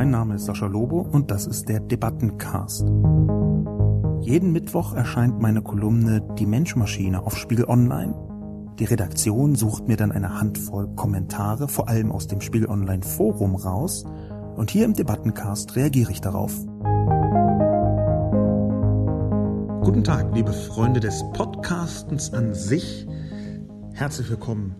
Mein Name ist Sascha Lobo und das ist der Debattencast. Jeden Mittwoch erscheint meine Kolumne Die Menschmaschine auf Spiegel Online. Die Redaktion sucht mir dann eine Handvoll Kommentare, vor allem aus dem Spiegel Online Forum raus, und hier im Debattencast reagiere ich darauf. Guten Tag, liebe Freunde des Podcastens an sich. Herzlich willkommen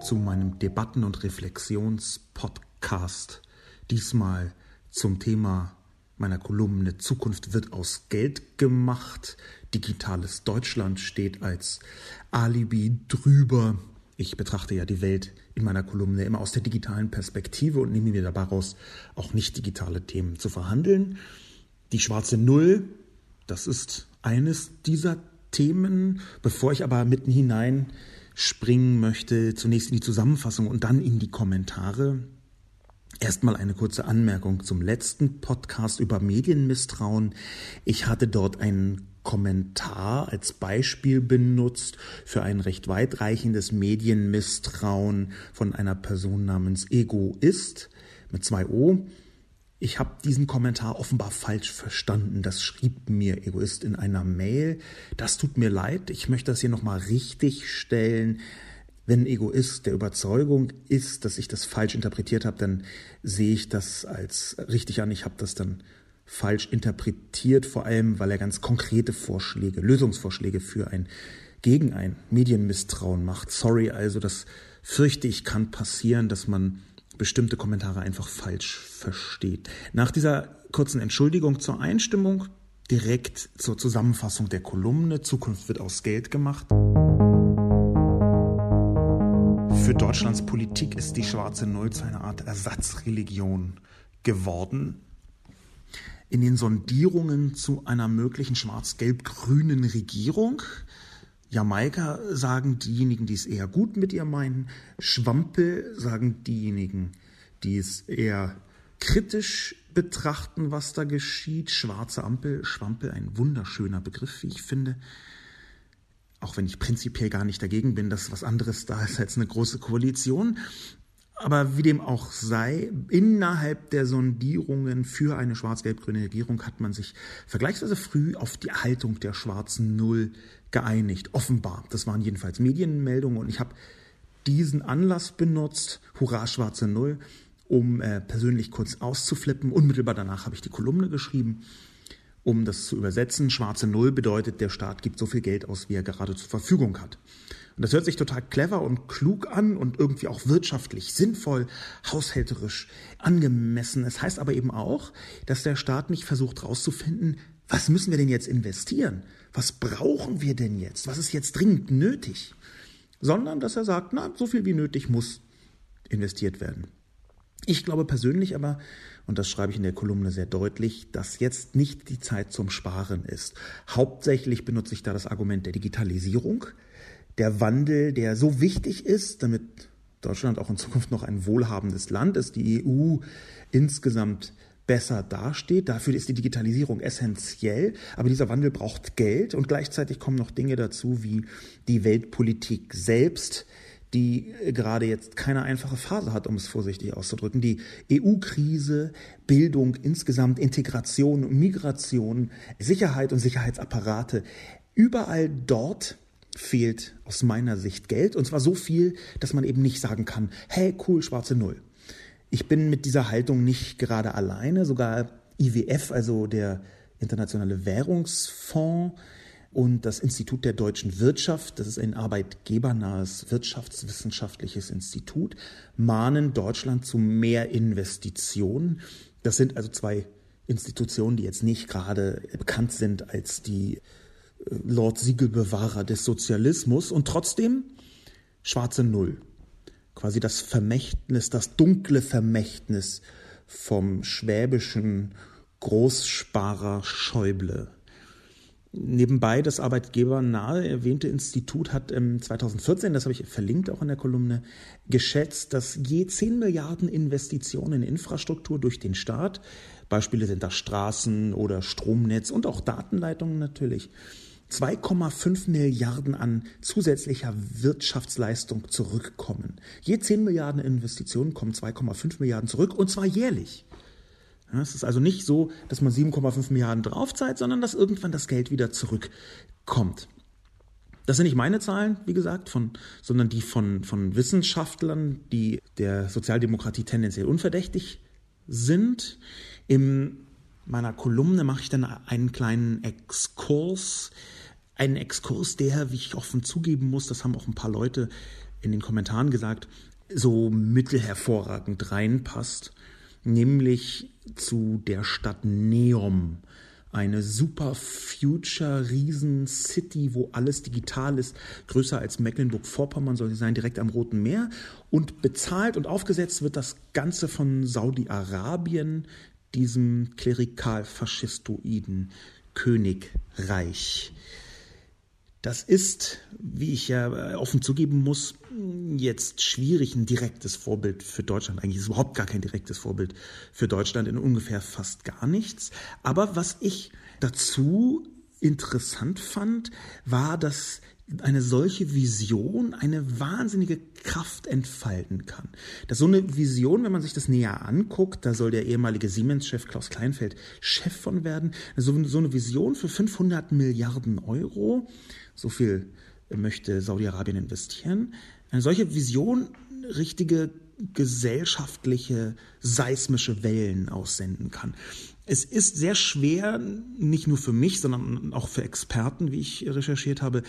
zu meinem Debatten- und Reflexionspodcast. Diesmal zum Thema meiner Kolumne Zukunft wird aus Geld gemacht. Digitales Deutschland steht als Alibi drüber. Ich betrachte ja die Welt in meiner Kolumne immer aus der digitalen Perspektive und nehme mir dabei raus, auch nicht digitale Themen zu verhandeln. Die schwarze Null, das ist eines dieser Themen. Bevor ich aber mitten hinein springen möchte, zunächst in die Zusammenfassung und dann in die Kommentare. Erstmal eine kurze Anmerkung zum letzten Podcast über Medienmisstrauen. Ich hatte dort einen Kommentar als Beispiel benutzt für ein recht weitreichendes Medienmisstrauen von einer Person namens Egoist mit zwei O. Ich habe diesen Kommentar offenbar falsch verstanden. Das schrieb mir Egoist in einer Mail. Das tut mir leid. Ich möchte das hier nochmal richtig stellen. Wenn Egoist der Überzeugung ist, dass ich das falsch interpretiert habe, dann sehe ich das als richtig an. Ich habe das dann falsch interpretiert, vor allem weil er ganz konkrete Vorschläge, Lösungsvorschläge für ein gegen ein Medienmisstrauen macht. Sorry also, das fürchte ich kann passieren, dass man bestimmte Kommentare einfach falsch versteht. Nach dieser kurzen Entschuldigung zur Einstimmung direkt zur Zusammenfassung der Kolumne Zukunft wird aus Geld gemacht. Für Deutschlands Politik ist die schwarze Null zu einer Art Ersatzreligion geworden. In den Sondierungen zu einer möglichen schwarz-gelb-grünen Regierung Jamaika sagen diejenigen, die es eher gut mit ihr meinen. Schwampel sagen diejenigen, die es eher kritisch betrachten, was da geschieht. Schwarze Ampel, Schwampel, ein wunderschöner Begriff, wie ich finde. Auch wenn ich prinzipiell gar nicht dagegen bin, dass was anderes da ist als eine große Koalition. Aber wie dem auch sei, innerhalb der Sondierungen für eine schwarz-gelb-grüne Regierung hat man sich vergleichsweise früh auf die Haltung der schwarzen Null geeinigt. Offenbar. Das waren jedenfalls Medienmeldungen und ich habe diesen Anlass benutzt, Hurra schwarze Null, um äh, persönlich kurz auszuflippen. Unmittelbar danach habe ich die Kolumne geschrieben, um das zu übersetzen. Schwarze Null bedeutet, der Staat gibt so viel Geld aus, wie er gerade zur Verfügung hat. Und das hört sich total clever und klug an und irgendwie auch wirtschaftlich sinnvoll, haushälterisch angemessen. Es heißt aber eben auch, dass der Staat nicht versucht herauszufinden, was müssen wir denn jetzt investieren? Was brauchen wir denn jetzt? Was ist jetzt dringend nötig? Sondern dass er sagt, na, so viel wie nötig muss investiert werden. Ich glaube persönlich aber, und das schreibe ich in der Kolumne sehr deutlich, dass jetzt nicht die Zeit zum Sparen ist. Hauptsächlich benutze ich da das Argument der Digitalisierung, der Wandel, der so wichtig ist, damit Deutschland auch in Zukunft noch ein wohlhabendes Land ist, die EU insgesamt besser dasteht. Dafür ist die Digitalisierung essentiell. Aber dieser Wandel braucht Geld und gleichzeitig kommen noch Dinge dazu wie die Weltpolitik selbst, die gerade jetzt keine einfache Phase hat, um es vorsichtig auszudrücken. Die EU-Krise, Bildung insgesamt, Integration, Migration, Sicherheit und Sicherheitsapparate. Überall dort fehlt aus meiner Sicht Geld. Und zwar so viel, dass man eben nicht sagen kann, hey, cool, schwarze Null. Ich bin mit dieser Haltung nicht gerade alleine. Sogar IWF, also der Internationale Währungsfonds und das Institut der deutschen Wirtschaft, das ist ein arbeitgebernahes wirtschaftswissenschaftliches Institut, mahnen Deutschland zu mehr Investitionen. Das sind also zwei Institutionen, die jetzt nicht gerade bekannt sind als die Lord Siegelbewahrer des Sozialismus und trotzdem schwarze Null. Quasi das Vermächtnis, das dunkle Vermächtnis vom schwäbischen Großsparer Schäuble. Nebenbei das Arbeitgeber nahe erwähnte Institut hat 2014, das habe ich verlinkt auch in der Kolumne, geschätzt, dass je 10 Milliarden Investitionen in Infrastruktur durch den Staat, Beispiele sind da Straßen oder Stromnetz und auch Datenleitungen natürlich, 2,5 Milliarden an zusätzlicher Wirtschaftsleistung zurückkommen. Je 10 Milliarden Investitionen kommen 2,5 Milliarden zurück und zwar jährlich. Es ist also nicht so, dass man 7,5 Milliarden draufzahlt, sondern dass irgendwann das Geld wieder zurückkommt. Das sind nicht meine Zahlen, wie gesagt, von, sondern die von, von Wissenschaftlern, die der Sozialdemokratie tendenziell unverdächtig sind. In meiner Kolumne mache ich dann einen kleinen Exkurs. Einen Exkurs, der, wie ich offen zugeben muss, das haben auch ein paar Leute in den Kommentaren gesagt, so mittelhervorragend reinpasst, nämlich zu der Stadt Neom eine super Future Riesen City, wo alles digital ist, größer als Mecklenburg-Vorpommern soll sie sein, direkt am Roten Meer und bezahlt und aufgesetzt wird das Ganze von Saudi-Arabien, diesem klerikal-faschistoiden Königreich. Das ist, wie ich ja offen zugeben muss, jetzt schwierig, ein direktes Vorbild für Deutschland. Eigentlich ist es überhaupt gar kein direktes Vorbild für Deutschland in ungefähr fast gar nichts. Aber was ich dazu interessant fand, war, dass eine solche Vision eine wahnsinnige Kraft entfalten kann. Dass so eine Vision, wenn man sich das näher anguckt, da soll der ehemalige Siemens-Chef Klaus Kleinfeld Chef von werden, so, so eine Vision für 500 Milliarden Euro, so viel möchte Saudi-Arabien investieren, eine solche Vision richtige gesellschaftliche seismische Wellen aussenden kann. Es ist sehr schwer, nicht nur für mich, sondern auch für Experten, wie ich recherchiert habe,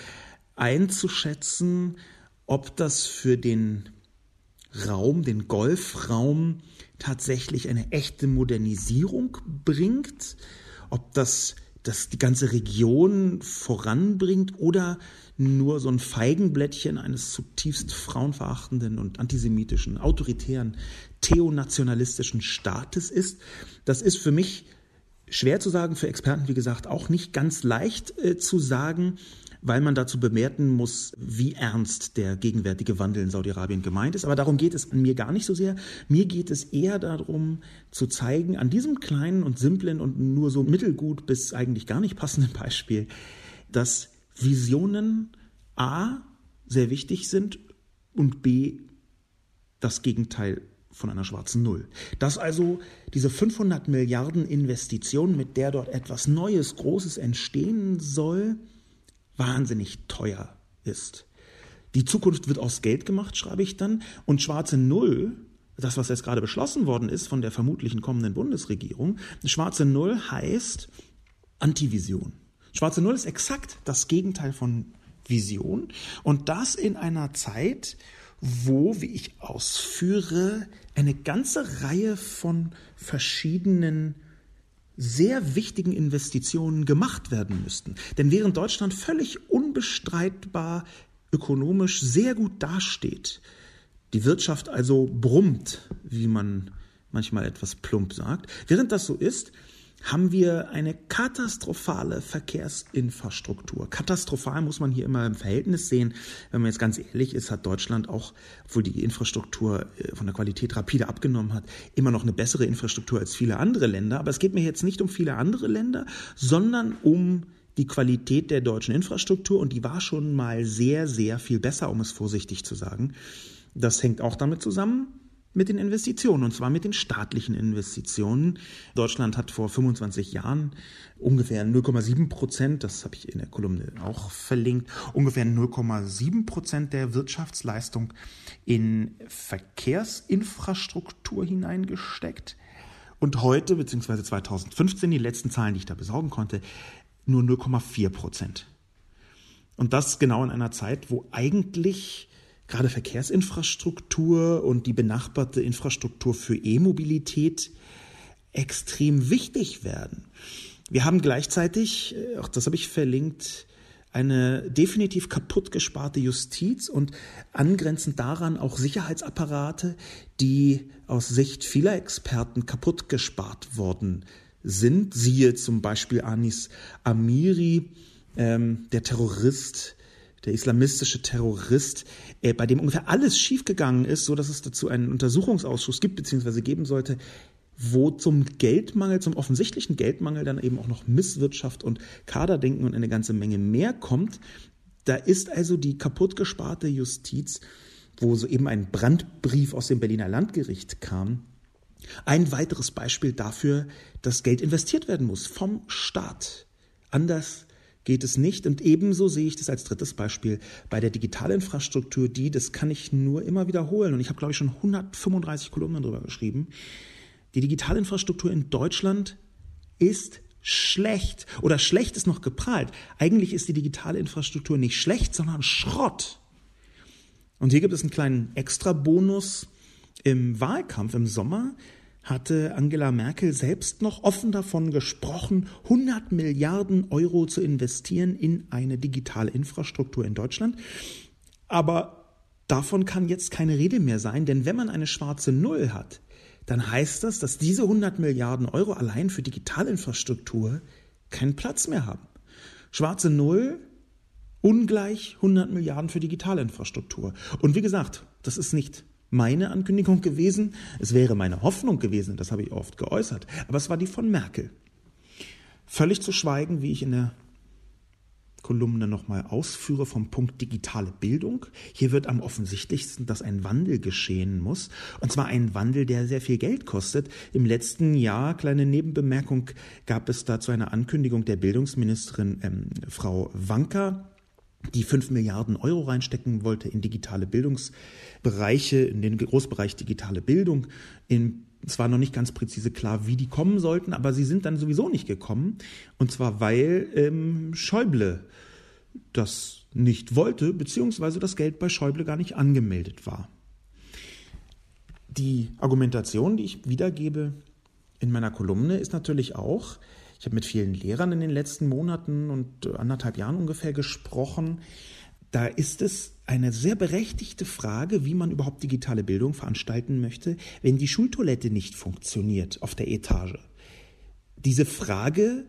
einzuschätzen, ob das für den Raum, den Golfraum tatsächlich eine echte Modernisierung bringt, ob das, das die ganze Region voranbringt oder nur so ein Feigenblättchen eines zutiefst frauenverachtenden und antisemitischen, autoritären, theonationalistischen Staates ist. Das ist für mich schwer zu sagen, für Experten, wie gesagt, auch nicht ganz leicht äh, zu sagen, weil man dazu bemerken muss, wie ernst der gegenwärtige Wandel in Saudi-Arabien gemeint ist. Aber darum geht es mir gar nicht so sehr. Mir geht es eher darum, zu zeigen, an diesem kleinen und simplen und nur so mittelgut bis eigentlich gar nicht passenden Beispiel, dass Visionen A sehr wichtig sind und B das Gegenteil von einer schwarzen Null. Dass also diese 500 Milliarden Investition, mit der dort etwas Neues, Großes entstehen soll, wahnsinnig teuer ist. Die Zukunft wird aus Geld gemacht, schreibe ich dann, und schwarze Null, das, was jetzt gerade beschlossen worden ist von der vermutlichen kommenden Bundesregierung, schwarze Null heißt Antivision. Schwarze Null ist exakt das Gegenteil von Vision und das in einer Zeit, wo, wie ich ausführe, eine ganze Reihe von verschiedenen sehr wichtigen Investitionen gemacht werden müssten. Denn während Deutschland völlig unbestreitbar ökonomisch sehr gut dasteht, die Wirtschaft also brummt, wie man manchmal etwas plump sagt, während das so ist, haben wir eine katastrophale Verkehrsinfrastruktur. Katastrophal muss man hier immer im Verhältnis sehen. Wenn man jetzt ganz ehrlich ist, hat Deutschland auch, obwohl die Infrastruktur äh, von der Qualität rapide abgenommen hat, immer noch eine bessere Infrastruktur als viele andere Länder. Aber es geht mir jetzt nicht um viele andere Länder, sondern um die Qualität der deutschen Infrastruktur und die war schon mal sehr, sehr viel besser, um es vorsichtig zu sagen. Das hängt auch damit zusammen, mit den Investitionen, und zwar mit den staatlichen Investitionen. Deutschland hat vor 25 Jahren ungefähr 0,7 Prozent, das habe ich in der Kolumne auch verlinkt, ungefähr 0,7 Prozent der Wirtschaftsleistung in Verkehrsinfrastruktur hineingesteckt. Und heute, beziehungsweise 2015, die letzten Zahlen, die ich da besorgen konnte, nur 0,4 Prozent. Und das genau in einer Zeit, wo eigentlich gerade Verkehrsinfrastruktur und die benachbarte Infrastruktur für E-Mobilität extrem wichtig werden. Wir haben gleichzeitig, äh, auch das habe ich verlinkt, eine definitiv kaputt gesparte Justiz und angrenzend daran auch Sicherheitsapparate, die aus Sicht vieler Experten kaputt gespart worden sind. Siehe zum Beispiel Anis Amiri, ähm, der Terrorist, der islamistische Terrorist, äh, bei dem ungefähr alles schiefgegangen ist, so dass es dazu einen Untersuchungsausschuss gibt bzw. geben sollte, wo zum Geldmangel, zum offensichtlichen Geldmangel dann eben auch noch Misswirtschaft und Kaderdenken und eine ganze Menge mehr kommt. Da ist also die kaputtgesparte Justiz, wo so eben ein Brandbrief aus dem Berliner Landgericht kam, Ein weiteres Beispiel dafür, dass Geld investiert werden muss vom Staat. Anders geht es nicht. Und ebenso sehe ich das als drittes Beispiel bei der Digitalinfrastruktur, die, das kann ich nur immer wiederholen, und ich habe, glaube ich, schon 135 Kolumnen darüber geschrieben, die Digitalinfrastruktur in Deutschland ist schlecht oder schlecht ist noch geprahlt. Eigentlich ist die digitale Infrastruktur nicht schlecht, sondern Schrott. Und hier gibt es einen kleinen Extra-Bonus. Im Wahlkampf im Sommer hatte Angela Merkel selbst noch offen davon gesprochen, 100 Milliarden Euro zu investieren in eine digitale Infrastruktur in Deutschland. Aber davon kann jetzt keine Rede mehr sein, denn wenn man eine schwarze Null hat, dann heißt das, dass diese 100 Milliarden Euro allein für Digitalinfrastruktur keinen Platz mehr haben. Schwarze Null ungleich 100 Milliarden für Digitalinfrastruktur. Und wie gesagt, das ist nicht meine Ankündigung gewesen, es wäre meine Hoffnung gewesen, das habe ich oft geäußert, aber es war die von Merkel. Völlig zu schweigen, wie ich in der Kolumne nochmal ausführe vom Punkt digitale Bildung. Hier wird am offensichtlichsten, dass ein Wandel geschehen muss. Und zwar ein Wandel, der sehr viel Geld kostet. Im letzten Jahr, kleine Nebenbemerkung, gab es dazu eine Ankündigung der Bildungsministerin ähm, Frau Wanka, die fünf Milliarden Euro reinstecken wollte in digitale Bildungsbereiche, in den Großbereich digitale Bildung. In, es war noch nicht ganz präzise klar, wie die kommen sollten, aber sie sind dann sowieso nicht gekommen. Und zwar, weil ähm, Schäuble das nicht wollte, beziehungsweise das Geld bei Schäuble gar nicht angemeldet war. Die Argumentation, die ich wiedergebe in meiner Kolumne, ist natürlich auch, ich habe mit vielen Lehrern in den letzten Monaten und anderthalb Jahren ungefähr gesprochen. Da ist es eine sehr berechtigte Frage, wie man überhaupt digitale Bildung veranstalten möchte, wenn die Schultoilette nicht funktioniert auf der Etage. Diese Frage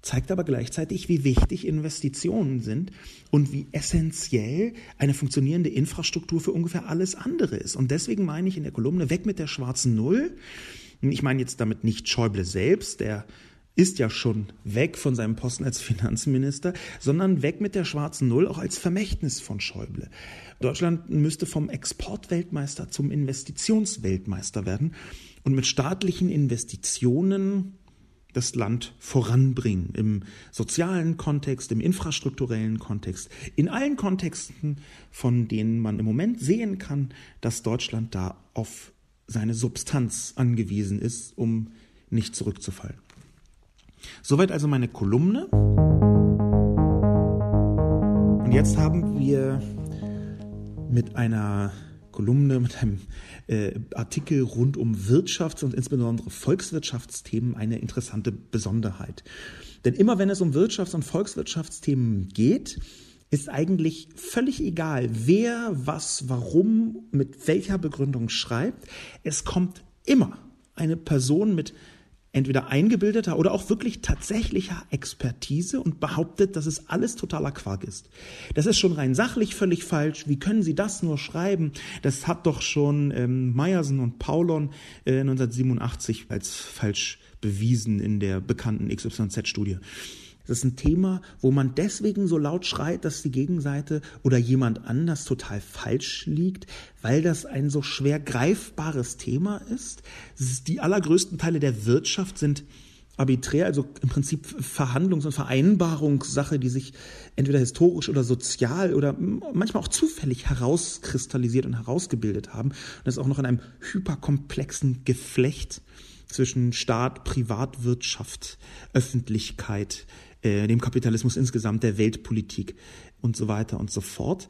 zeigt aber gleichzeitig, wie wichtig Investitionen sind und wie essentiell eine funktionierende Infrastruktur für ungefähr alles andere ist. Und deswegen meine ich in der Kolumne weg mit der schwarzen Null. Ich meine jetzt damit nicht Schäuble selbst, der ist ja schon weg von seinem Posten als Finanzminister, sondern weg mit der schwarzen Null auch als Vermächtnis von Schäuble. Deutschland müsste vom Exportweltmeister zum Investitionsweltmeister werden und mit staatlichen Investitionen das Land voranbringen, im sozialen Kontext, im infrastrukturellen Kontext, in allen Kontexten, von denen man im Moment sehen kann, dass Deutschland da auf seine Substanz angewiesen ist, um nicht zurückzufallen. Soweit also meine Kolumne. Und jetzt haben wir mit einer Kolumne, mit einem äh, Artikel rund um Wirtschafts- und insbesondere Volkswirtschaftsthemen eine interessante Besonderheit. Denn immer wenn es um Wirtschafts- und Volkswirtschaftsthemen geht, ist eigentlich völlig egal, wer, was, warum, mit welcher Begründung schreibt. Es kommt immer eine Person mit entweder eingebildeter oder auch wirklich tatsächlicher Expertise und behauptet, dass es alles totaler Quark ist. Das ist schon rein sachlich völlig falsch. Wie können Sie das nur schreiben? Das hat doch schon ähm, Meyerson und Paulon äh, 1987 als falsch bewiesen in der bekannten XYZ-Studie. Das ist ein Thema, wo man deswegen so laut schreit, dass die Gegenseite oder jemand anders total falsch liegt, weil das ein so schwer greifbares Thema ist. die allergrößten Teile der Wirtschaft sind arbiträr, also im Prinzip Verhandlungs- und Vereinbarungssache, die sich entweder historisch oder sozial oder manchmal auch zufällig herauskristallisiert und herausgebildet haben. Und das auch noch in einem hyperkomplexen Geflecht zwischen Staat, Privatwirtschaft, Öffentlichkeit, äh, dem Kapitalismus insgesamt, der Weltpolitik und so weiter und so fort.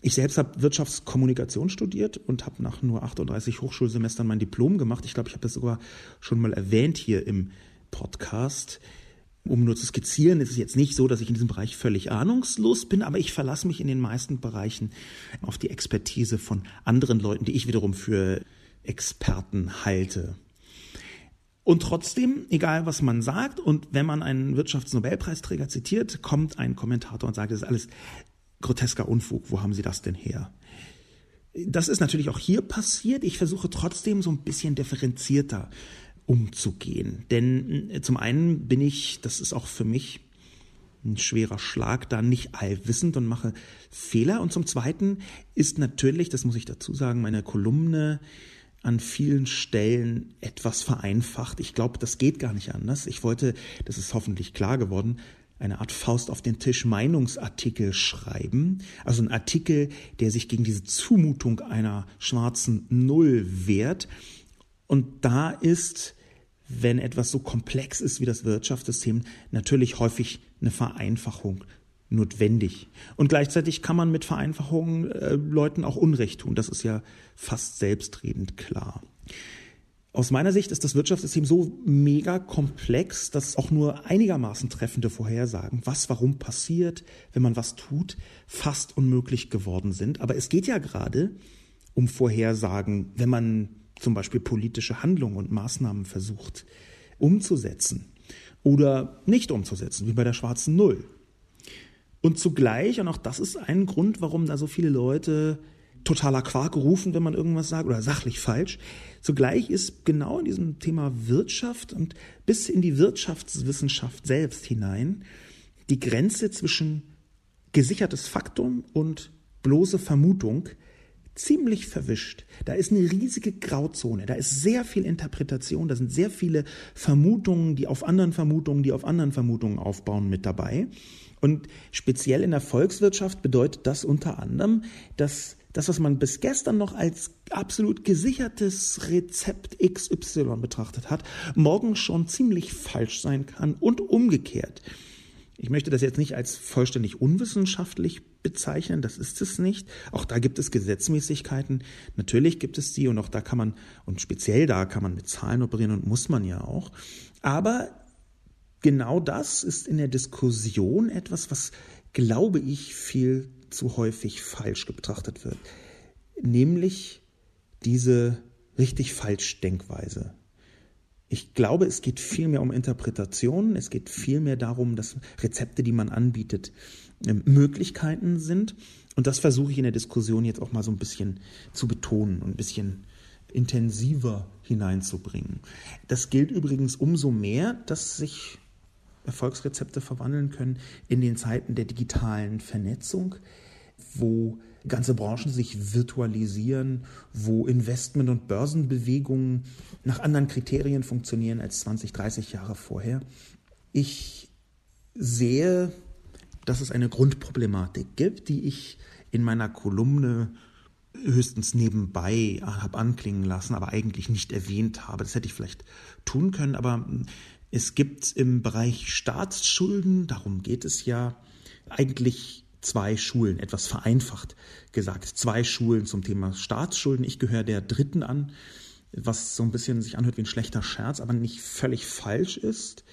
Ich selbst habe Wirtschaftskommunikation studiert und habe nach nur 38 Hochschulsemestern mein Diplom gemacht. Ich glaube, ich habe das sogar schon mal erwähnt hier im Podcast. Um nur zu skizzieren, ist es jetzt nicht so, dass ich in diesem Bereich völlig ahnungslos bin, aber ich verlasse mich in den meisten Bereichen auf die Expertise von anderen Leuten, die ich wiederum für Experten halte. Und trotzdem, egal was man sagt, und wenn man einen Wirtschaftsnobelpreisträger zitiert, kommt ein Kommentator und sagt, das ist alles grotesker Unfug, wo haben Sie das denn her? Das ist natürlich auch hier passiert. Ich versuche trotzdem so ein bisschen differenzierter umzugehen. Denn äh, zum einen bin ich, das ist auch für mich ein schwerer Schlag, da nicht allwissend und mache Fehler. Und zum zweiten ist natürlich, das muss ich dazu sagen, meine Kolumne an vielen Stellen etwas vereinfacht. Ich glaube, das geht gar nicht anders. Ich wollte, das ist hoffentlich klar geworden, eine Art Faust auf den Tisch Meinungsartikel schreiben. Also ein Artikel, der sich gegen diese Zumutung einer schwarzen Null wehrt. Und da ist, wenn etwas so komplex ist wie das Wirtschaftssystem, natürlich häufig eine Vereinfachung notwendig. Und gleichzeitig kann man mit Vereinfachungen äh, Leuten auch Unrecht tun. Das ist ja fast selbstredend klar. Aus meiner Sicht ist das Wirtschaftssystem so mega komplex, dass auch nur einigermaßen treffende Vorhersagen, was warum passiert, wenn man was tut, fast unmöglich geworden sind. Aber es geht ja gerade um Vorhersagen, wenn man zum Beispiel politische Handlungen und Maßnahmen versucht umzusetzen oder nicht umzusetzen, wie bei der schwarzen Null. Und zugleich, und auch das ist ein Grund, warum da so viele Leute totaler Quark rufen, wenn man irgendwas sagt, oder sachlich falsch. Zugleich ist genau in diesem Thema Wirtschaft und bis in die Wirtschaftswissenschaft selbst hinein die Grenze zwischen gesichertes Faktum und bloße Vermutung ziemlich verwischt. Da ist eine riesige Grauzone, da ist sehr viel Interpretation, da sind sehr viele Vermutungen, die auf anderen Vermutungen, die auf anderen Vermutungen aufbauen mit dabei. Und speziell in der Volkswirtschaft bedeutet das unter anderem, dass das, was man bis gestern noch als absolut gesichertes Rezept XY betrachtet hat, morgen schon ziemlich falsch sein kann und umgekehrt. Ich möchte das jetzt nicht als vollständig unwissenschaftlich bezeichnen, das ist es nicht. Auch da gibt es Gesetzmäßigkeiten, natürlich gibt es die und auch da kann man, und speziell da kann man mit Zahlen operieren und muss man ja auch. Aber genau das ist in der Diskussion etwas, was, glaube ich, viel zu häufig falsch betrachtet wird. Nämlich diese richtig falsch Denkweise. Ich glaube, es geht viel mehr um Interpretationen, es geht viel mehr darum, dass Rezepte, die man anbietet, ähm, Möglichkeiten sind. Und das versuche ich in der Diskussion jetzt auch mal so ein bisschen zu betonen und ein bisschen intensiver hineinzubringen. Das gilt übrigens umso mehr, dass sich Erfolgsrezepte verwandeln können in den Zeiten der digitalen Vernetzung, wo ganze Branchen sich virtualisieren, wo Investment- und Börsenbewegungen nach anderen Kriterien funktionieren als 20, 30 Jahre vorher. Ich sehe, dass es eine Grundproblematik gibt, die ich in meiner Kolumne höchstens nebenbei habe anklingen lassen, aber eigentlich nicht erwähnt habe. Das hätte ich vielleicht tun können, aber es gibt im Bereich Staatsschulden, darum geht es ja, eigentlich zwei Schulen, etwas vereinfacht gesagt, zwei Schulen zum Thema Staatsschulden. Ich gehöre der dritten an, was so ein bisschen sich anhört wie ein schlechter Scherz, aber nicht völlig falsch ist.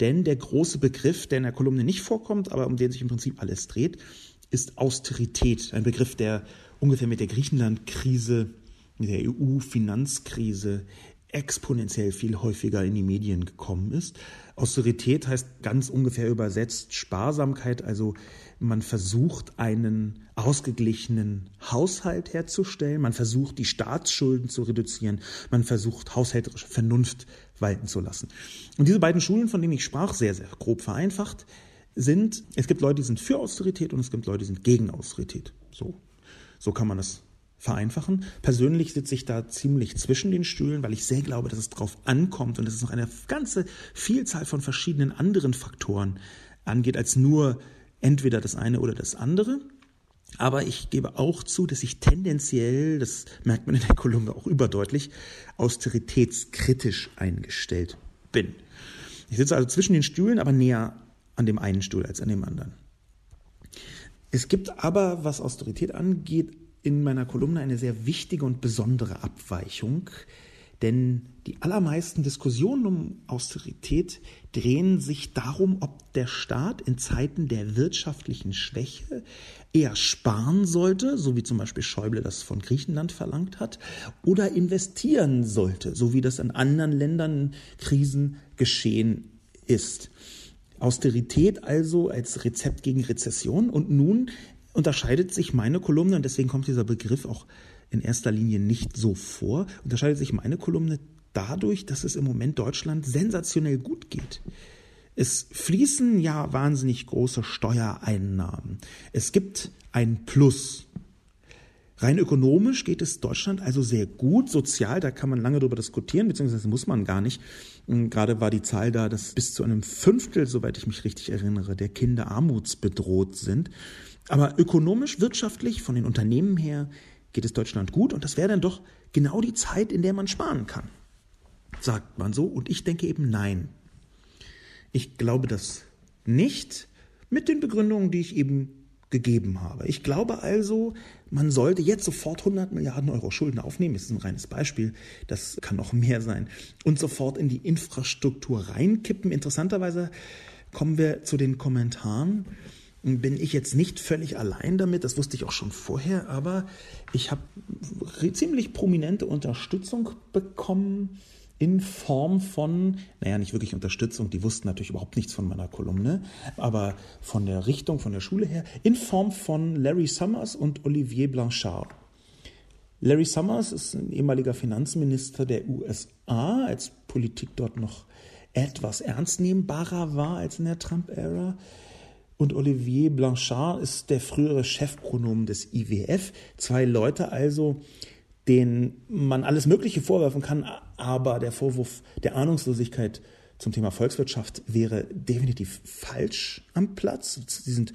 Denn der große Begriff, der in der Kolumne nicht vorkommt, aber um den sich im Prinzip alles dreht, ist Austerität. Ein Begriff, der ungefähr mit der Griechenland-Krise, mit der EU-Finanzkrise exponentiell viel häufiger in die Medien gekommen ist. Austerität heißt ganz ungefähr übersetzt Sparsamkeit, also man versucht einen ausgeglichenen Haushalt herzustellen, man versucht die Staatsschulden zu reduzieren, man versucht haushälterische Vernunft walten zu lassen. Und diese beiden Schulen, von denen ich sprach, sehr, sehr grob vereinfacht, sind, es gibt Leute, die sind für Austerität und es gibt Leute, die sind gegen Austerität. So, so kann man das vereinfachen. Persönlich sitze ich da ziemlich zwischen den Stühlen, weil ich sehr glaube, dass es darauf ankommt und dass es noch eine ganze Vielzahl von verschiedenen anderen Faktoren angeht, als nur entweder das eine oder das andere. Aber ich gebe auch zu, dass ich tendenziell, das merkt man in der Kolumne auch überdeutlich, austeritätskritisch eingestellt bin. Ich sitze also zwischen den Stühlen, aber näher an dem einen Stuhl als an dem anderen. Es gibt aber, was Austerität angeht, in meiner Kolumne eine sehr wichtige und besondere Abweichung, denn die allermeisten Diskussionen um Austerität drehen sich darum, ob der Staat in Zeiten der wirtschaftlichen Schwäche eher sparen sollte, so wie zum Beispiel Schäuble das von Griechenland verlangt hat, oder investieren sollte, so wie das in anderen Ländern Krisen geschehen ist. Austerität also als Rezept gegen Rezession und nun unterscheidet sich meine Kolumne, und deswegen kommt dieser Begriff auch in erster Linie nicht so vor, unterscheidet sich meine Kolumne dadurch, dass es im Moment Deutschland sensationell gut geht. Es fließen ja wahnsinnig große Steuereinnahmen. Es gibt ein Plus. Rein ökonomisch geht es Deutschland also sehr gut. Sozial, da kann man lange darüber diskutieren, beziehungsweise muss man gar nicht. Hm, gerade war die Zahl da, dass bis zu einem Fünftel, soweit ich mich richtig erinnere, der Kinder armutsbedroht sind. Aber ökonomisch, wirtschaftlich, von den Unternehmen her, geht es Deutschland gut. Und das wäre dann doch genau die Zeit, in der man sparen kann. Sagt man so. Und ich denke eben nein. Ich glaube das nicht mit den Begründungen, die ich eben gegeben habe. Ich glaube also, man sollte jetzt sofort 100 Milliarden Euro Schulden aufnehmen. Das ist ein reines Beispiel. Das kann noch mehr sein. Und sofort in die Infrastruktur reinkippen. Interessanterweise kommen wir zu den Kommentaren. Bin ich jetzt nicht völlig allein damit, das wusste ich auch schon vorher, aber ich habe ziemlich prominente Unterstützung bekommen in Form von, naja, nicht wirklich Unterstützung, die wussten natürlich überhaupt nichts von meiner Kolumne, aber von der Richtung, von der Schule her, in Form von Larry Summers und Olivier Blanchard. Larry Summers ist ein ehemaliger Finanzminister der USA, als Politik dort noch etwas ernstnehmbarer war als in der Trump-Ära. Und Olivier Blanchard ist der frühere Chefpronom des IWF. Zwei Leute also, denen man alles Mögliche vorwerfen kann, aber der Vorwurf der Ahnungslosigkeit zum Thema Volkswirtschaft wäre definitiv falsch am Platz. Sie sind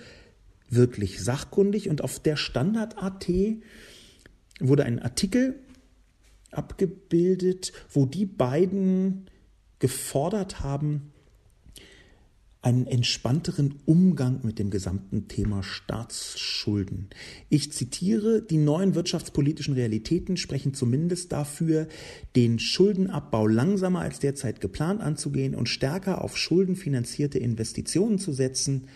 wirklich sachkundig und auf der Standard.at wurde ein Artikel abgebildet, wo die beiden gefordert haben, einen entspannteren Umgang mit dem gesamten Thema Staatsschulden. Ich zitiere, die neuen wirtschaftspolitischen Realitäten sprechen zumindest dafür, den Schuldenabbau langsamer als derzeit geplant anzugehen und stärker auf schuldenfinanzierte Investitionen zu setzen.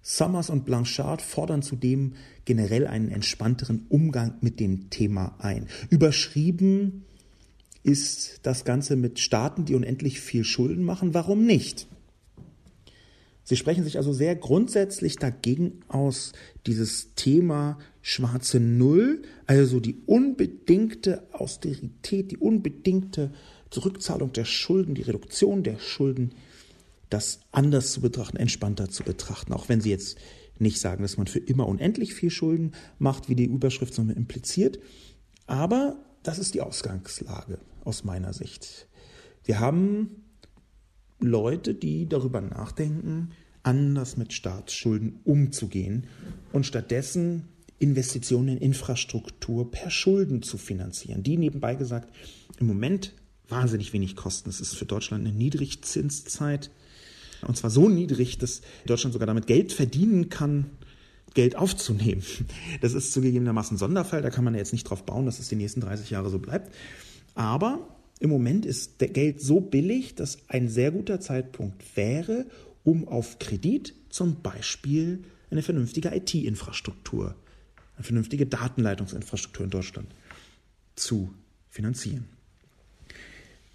Summers und Blanchard fordern zudem generell einen entspannteren Umgang mit dem Thema ein. Überschrieben ist das Ganze mit Staaten, die unendlich viel Schulden machen. Warum nicht? Sie sprechen sich also sehr grundsätzlich dagegen aus, dieses Thema schwarze Null, also die unbedingte Austerität, die unbedingte Zurückzahlung der Schulden, die Reduktion der Schulden, das anders zu betrachten, entspannter zu betrachten. Auch wenn Sie jetzt nicht sagen, dass man für immer unendlich viel Schulden macht, wie die Überschrift so impliziert. Aber das ist die Ausgangslage aus meiner Sicht. Wir haben Leute, die darüber nachdenken, anders mit Staatsschulden umzugehen und stattdessen Investitionen in Infrastruktur per Schulden zu finanzieren, die nebenbei gesagt im Moment wahnsinnig wenig kosten. Es ist für Deutschland eine Niedrigzinszeit und zwar so niedrig, dass Deutschland sogar damit Geld verdienen kann, Geld aufzunehmen. Das ist zugegebenermaßen Sonderfall, da kann man jetzt nicht drauf bauen, dass es die nächsten 30 Jahre so bleibt. Aber im Moment ist der Geld so billig, dass ein sehr guter Zeitpunkt wäre, um auf Kredit zum Beispiel eine vernünftige IT-Infrastruktur, eine vernünftige Datenleitungsinfrastruktur in Deutschland zu finanzieren.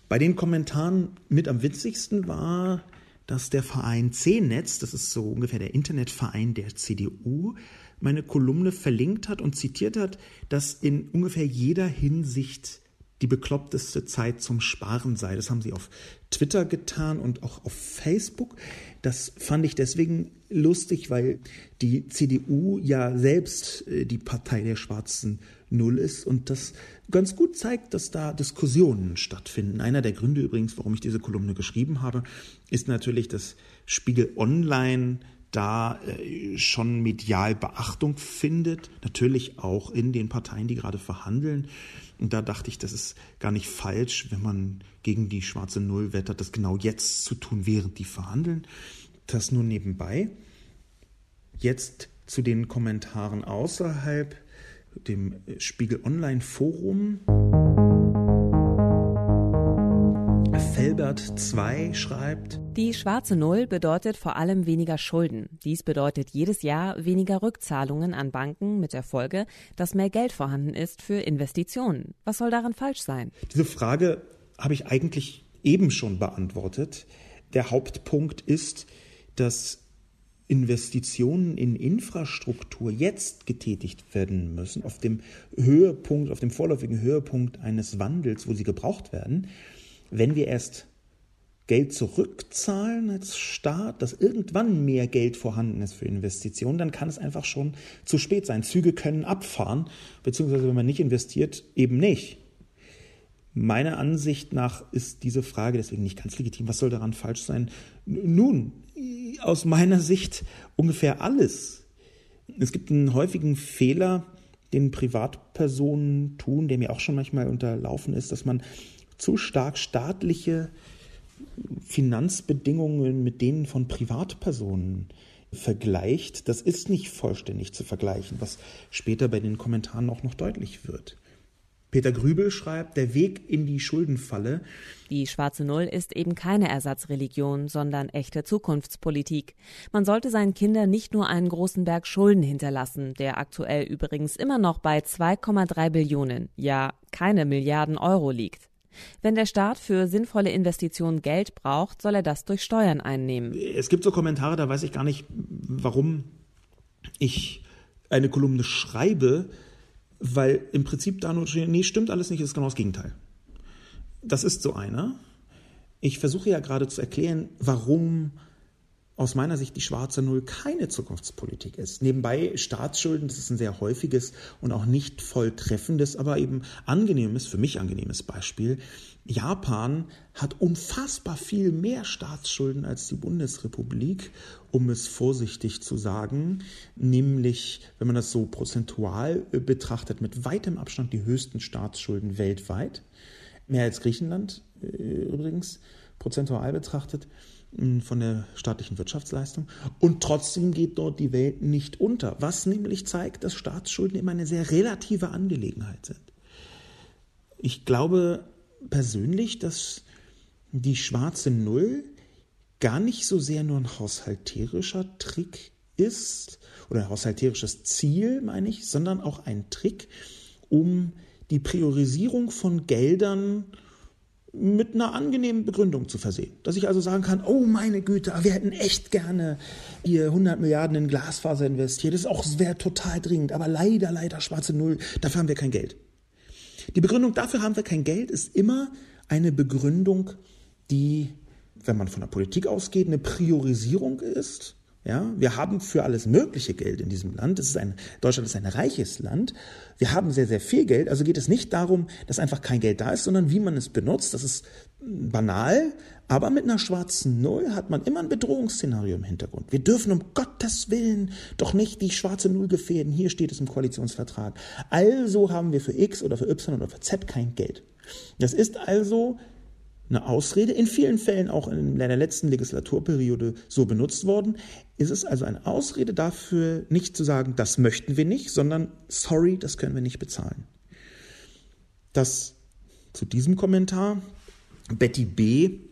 Bei den Kommentaren mit am witzigsten war, dass der Verein C-Netz, das ist so ungefähr der Internetverein der CDU, meine Kolumne verlinkt hat und zitiert hat, dass in ungefähr jeder Hinsicht die bekloppteste Zeit zum Sparen sei. Das haben sie auf Twitter getan und auch auf Facebook. Das fand ich deswegen lustig, weil die CDU ja selbst äh, die Partei der schwarzen Null ist und das ganz gut zeigt, dass da Diskussionen stattfinden. Einer der Gründe übrigens, warum ich diese Kolumne geschrieben habe, ist natürlich, dass Spiegel Online da äh, schon medial Beachtung findet, natürlich auch in den Parteien, die gerade verhandeln. Und da dachte ich, das ist gar nicht falsch, wenn man gegen die schwarze Null wettert, das genau jetzt zu tun, während die verhandeln. Das nur nebenbei. Jetzt zu den Kommentaren außerhalb dem Spiegel Online Forum. Felbert 2 schreibt, Die schwarze Null bedeutet vor allem weniger Schulden. Dies bedeutet jedes Jahr weniger Rückzahlungen an Banken mit der Folge, dass mehr Geld vorhanden ist für Investitionen. Was soll daran falsch sein? Diese Frage habe ich eigentlich eben schon beantwortet. Der Hauptpunkt ist, dass Investitionen in Infrastruktur jetzt getätigt werden müssen, auf dem Höhepunkt, auf dem vorläufigen Höhepunkt eines Wandels, wo sie gebraucht werden wenn wir erst Geld zurückzahlen als Staat, dass irgendwann mehr Geld vorhanden ist für Investitionen, dann kann es einfach schon zu spät sein. Züge können abfahren, beziehungsweise wenn man nicht investiert, eben nicht. Meiner Ansicht nach ist diese Frage deswegen nicht ganz legitim. Was soll daran falsch sein? Nun, aus meiner Sicht ungefähr alles. Es gibt einen häufigen Fehler, den Privatpersonen tun, der mir auch schon manchmal unterlaufen ist, dass man zu stark staatliche Finanzbedingungen mit denen von Privatpersonen vergleicht. Das ist nicht vollständig zu vergleichen, was später bei den Kommentaren auch noch deutlich wird. Peter Grübel schreibt, der Weg in die Schuldenfalle. Die schwarze Null ist eben keine Ersatzreligion, sondern echte Zukunftspolitik. Man sollte seinen Kindern nicht nur einen großen Berg Schulden hinterlassen, der aktuell übrigens immer noch bei 2,3 Billionen, ja keine Milliarden Euro liegt. Wenn der Staat für sinnvolle Investitionen Geld braucht, soll er das durch Steuern einnehmen. Es gibt so Kommentare, da weiß ich gar nicht, warum ich eine Kolumne schreibe, weil im Prinzip da nur nee, stimmt alles nicht, ist genau das Gegenteil. Das ist so einer. Ich versuche ja gerade zu erklären, warum aus meiner Sicht die schwarze Null keine Zukunftspolitik ist. Nebenbei Staatsschulden, das ist ein sehr häufiges und auch nicht volltreffendes, aber eben angenehmes, für mich angenehmes Beispiel. Japan hat unfassbar viel mehr Staatsschulden als die Bundesrepublik, um es vorsichtig zu sagen, nämlich, wenn man das so prozentual betrachtet, mit weitem Abstand die höchsten Staatsschulden weltweit. Mehr als Griechenland äh, übrigens, prozentual betrachtet von der staatlichen Wirtschaftsleistung. Und trotzdem geht dort die Welt nicht unter, was nämlich zeigt, dass Staatsschulden immer eine sehr relative Angelegenheit sind. Ich glaube persönlich, dass die schwarze Null gar nicht so sehr nur ein haushalterischer Trick ist oder ein haushalterisches Ziel, meine ich, sondern auch ein Trick, um die Priorisierung von Geldern mit einer angenehmen Begründung zu versehen. Dass ich also sagen kann, oh meine Güte, wir hätten echt gerne hier 100 Milliarden in Glasfaser investiert. Das ist auch wäre total dringend, aber leider, leider schwarze Null, dafür haben wir kein Geld. Die Begründung dafür haben wir kein Geld ist immer eine Begründung, die, wenn man von der Politik ausgeht, eine Priorisierung ist ja, wir haben für alles mögliche Geld in diesem Land. Das ist ein, Deutschland ist ein reiches Land. Wir haben sehr, sehr viel Geld. Also geht es nicht darum, dass einfach kein Geld da ist, sondern wie man es benutzt. Das ist banal. Aber mit einer schwarzen Null hat man immer ein Bedrohungsszenario im Hintergrund. Wir dürfen um Gottes Willen doch nicht die schwarze Null gefährden. Hier steht es im Koalitionsvertrag. Also haben wir für X oder für Y oder für Z kein Geld. Das ist also eine Ausrede, in vielen Fällen auch in der letzten Legislaturperiode so benutzt worden. Ist es also eine Ausrede dafür, nicht zu sagen, das möchten wir nicht, sondern sorry, das können wir nicht bezahlen. Das zu diesem Kommentar. Betty B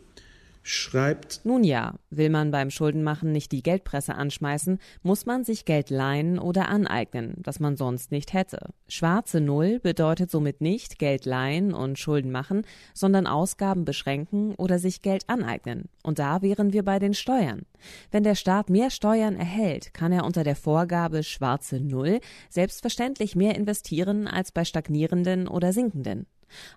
schreibt. Nun ja, will man beim Schuldenmachen nicht die Geldpresse anschmeißen, muss man sich Geld leihen oder aneignen, das man sonst nicht hätte. Schwarze Null bedeutet somit nicht Geld leihen und Schulden machen, sondern Ausgaben beschränken oder sich Geld aneignen. Und da wären wir bei den Steuern. Wenn der Staat mehr Steuern erhält, kann er unter der Vorgabe schwarze Null selbstverständlich mehr investieren als bei stagnierenden oder sinkenden.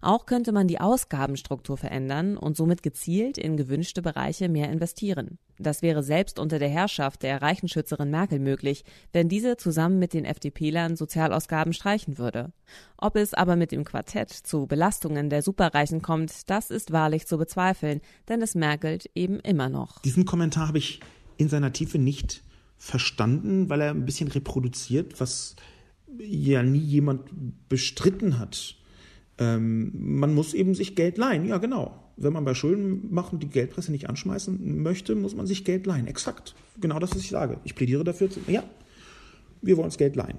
Auch könnte man die Ausgabenstruktur verändern und somit gezielt in gewünschte Bereiche mehr investieren. Das wäre selbst unter der Herrschaft der Reichenschützerin Merkel möglich, wenn diese zusammen mit den FDP-Lern Sozialausgaben streichen würde. Ob es aber mit dem Quartett zu Belastungen der Superreichen kommt, das ist wahrlich zu bezweifeln, denn es merkelt eben immer noch. Diesen Kommentar habe ich in seiner Tiefe nicht verstanden, weil er ein bisschen reproduziert, was ja nie jemand bestritten hat ähm, man muss eben sich Geld leihen. Ja, genau. Wenn man bei Schulden machen die Geldpresse nicht anschmeißen möchte, muss man sich Geld leihen. Exakt. Genau das, was ich sage. Ich plädiere dafür. Ja, wir wollen uns Geld leihen.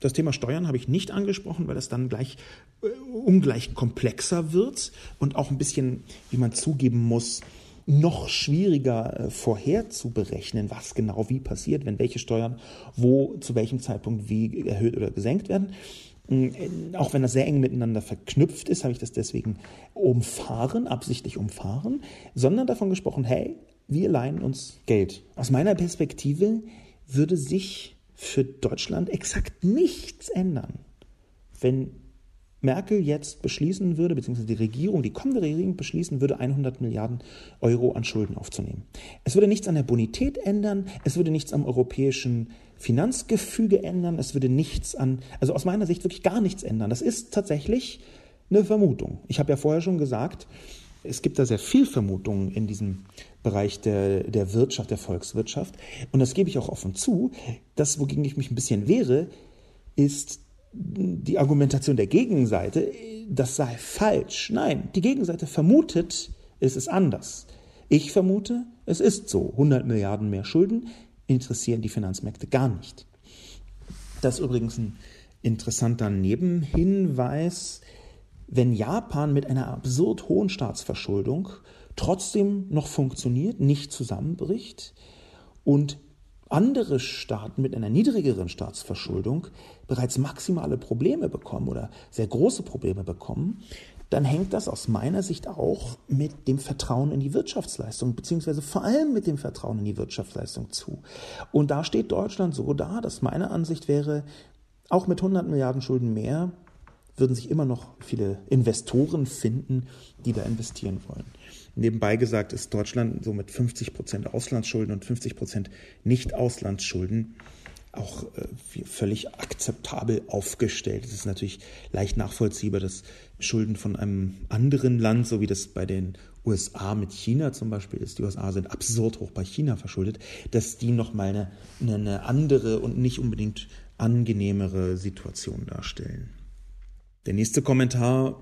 Das Thema Steuern habe ich nicht angesprochen, weil das dann gleich äh, ungleich komplexer wird und auch ein bisschen, wie man zugeben muss, noch schwieriger äh, vorherzuberechnen, was genau wie passiert, wenn welche Steuern wo zu welchem Zeitpunkt wie erhöht oder gesenkt werden. Mm, auch wenn das sehr eng miteinander verknüpft ist, habe ich das deswegen umfahren, absichtlich umfahren, sondern davon gesprochen, hey, wir leihen uns Geld. Aus meiner Perspektive würde sich für Deutschland exakt nichts ändern, wenn Merkel jetzt beschließen würde, beziehungsweise die Regierung, die kommende Regierung beschließen würde, 100 Milliarden Euro an Schulden aufzunehmen. Es würde nichts an der Bonität ändern, es würde nichts am europäischen Finanzgefüge ändern, es würde nichts an, also aus meiner Sicht wirklich gar nichts ändern. Das ist tatsächlich eine Vermutung. Ich habe ja vorher schon gesagt, es gibt da sehr viel Vermutungen in diesem Bereich der, der Wirtschaft, der Volkswirtschaft. Und das gebe ich auch offen zu. Das, wogegen ich mich ein bisschen wehre, ist die Argumentation der Gegenseite, das sei falsch. Nein, die Gegenseite vermutet, es ist anders. Ich vermute, es ist so. 100 Milliarden mehr Schulden interessieren die Finanzmärkte gar nicht. Das ist übrigens ein interessanter Nebenhinweis. Wenn Japan mit einer absurd hohen Staatsverschuldung trotzdem noch funktioniert, nicht zusammenbricht und andere Staaten mit einer niedrigeren Staatsverschuldung bereits maximale Probleme bekommen oder sehr große Probleme bekommen, dann hängt das aus meiner Sicht auch mit dem Vertrauen in die Wirtschaftsleistung, beziehungsweise vor allem mit dem Vertrauen in die Wirtschaftsleistung zu. Und da steht Deutschland so da, dass meine Ansicht wäre, auch mit 100 Milliarden Schulden mehr würden sich immer noch viele Investoren finden, die da investieren wollen. Nebenbei gesagt ist Deutschland so mit 50 Prozent Auslandsschulden und 50 Prozent Nicht-Auslandsschulden auch äh, völlig akzeptabel aufgestellt. Es ist natürlich leicht nachvollziehbar, dass Schulden von einem anderen Land, so wie das bei den USA mit China zum Beispiel ist, die USA sind absurd hoch bei China verschuldet, dass die nochmal eine, eine andere und nicht unbedingt angenehmere Situation darstellen. Der nächste Kommentar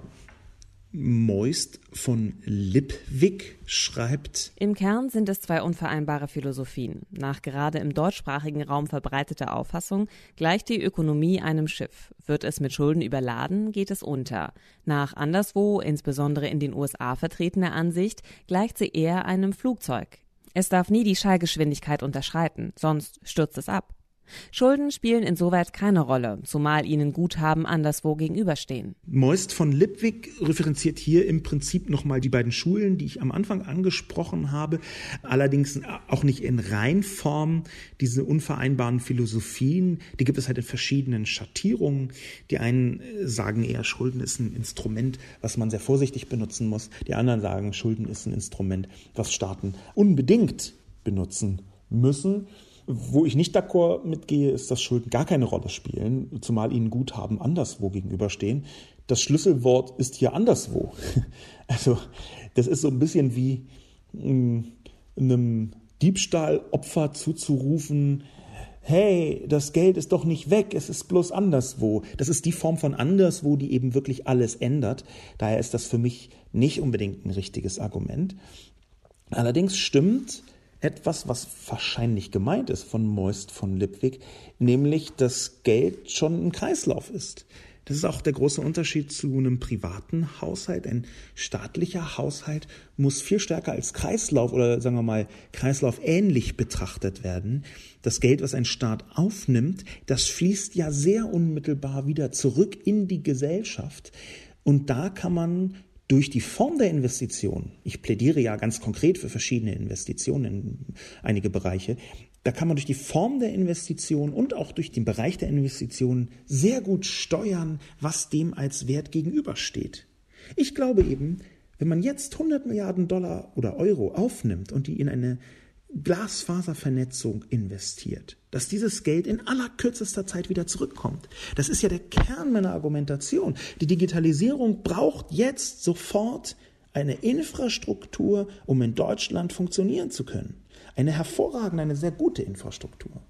Moist von Lipwig schreibt Im Kern sind es zwei unvereinbare Philosophien. Nach gerade im deutschsprachigen Raum verbreiteter Auffassung gleicht die Ökonomie einem Schiff. Wird es mit Schulden überladen, geht es unter. Nach anderswo, insbesondere in den USA vertretener Ansicht, gleicht sie eher einem Flugzeug. Es darf nie die Schallgeschwindigkeit unterschreiten, sonst stürzt es ab. Schulden spielen insoweit keine Rolle, zumal ihnen Guthaben anderswo gegenüberstehen. Moist von Lipwig referenziert hier im Prinzip nochmal die beiden Schulen, die ich am Anfang angesprochen habe, allerdings auch nicht in Reinform. Diese unvereinbaren Philosophien, die gibt es halt in verschiedenen Schattierungen. Die einen sagen eher, Schulden ist ein Instrument, was man sehr vorsichtig benutzen muss. Die anderen sagen, Schulden ist ein Instrument, was Staaten unbedingt benutzen müssen. Wo ich nicht d'accord mitgehe, ist, dass Schulden gar keine Rolle spielen, zumal ihnen Guthaben anderswo gegenüberstehen. Das Schlüsselwort ist hier anderswo. Also das ist so ein bisschen wie hm, einem Diebstahlopfer zuzurufen, hey, das Geld ist doch nicht weg, es ist bloß anderswo. Das ist die Form von anderswo, die eben wirklich alles ändert. Daher ist das für mich nicht unbedingt ein richtiges Argument. Allerdings stimmt, etwas, was wahrscheinlich gemeint ist von Moist von Lipwig, nämlich dass Geld schon ein Kreislauf ist. Das ist auch der große Unterschied zu einem privaten Haushalt. Ein staatlicher Haushalt muss viel stärker als Kreislauf oder sagen wir mal Kreislauf ähnlich betrachtet werden. Das Geld, was ein Staat aufnimmt, das fließt ja sehr unmittelbar wieder zurück in die Gesellschaft. Und da kann man durch die Form der Investition, ich plädiere ja ganz konkret für verschiedene Investitionen in einige Bereiche, da kann man durch die Form der Investition und auch durch den Bereich der Investition sehr gut steuern, was dem als Wert gegenübersteht. Ich glaube eben, wenn man jetzt 100 Milliarden Dollar oder Euro aufnimmt und die in eine Glasfaservernetzung investiert, dass dieses Geld in allerkürzester Zeit wieder zurückkommt. Das ist ja der Kern meiner Argumentation. Die Digitalisierung braucht jetzt sofort eine Infrastruktur, um in Deutschland funktionieren zu können. Eine hervorragende, eine sehr gute Infrastruktur.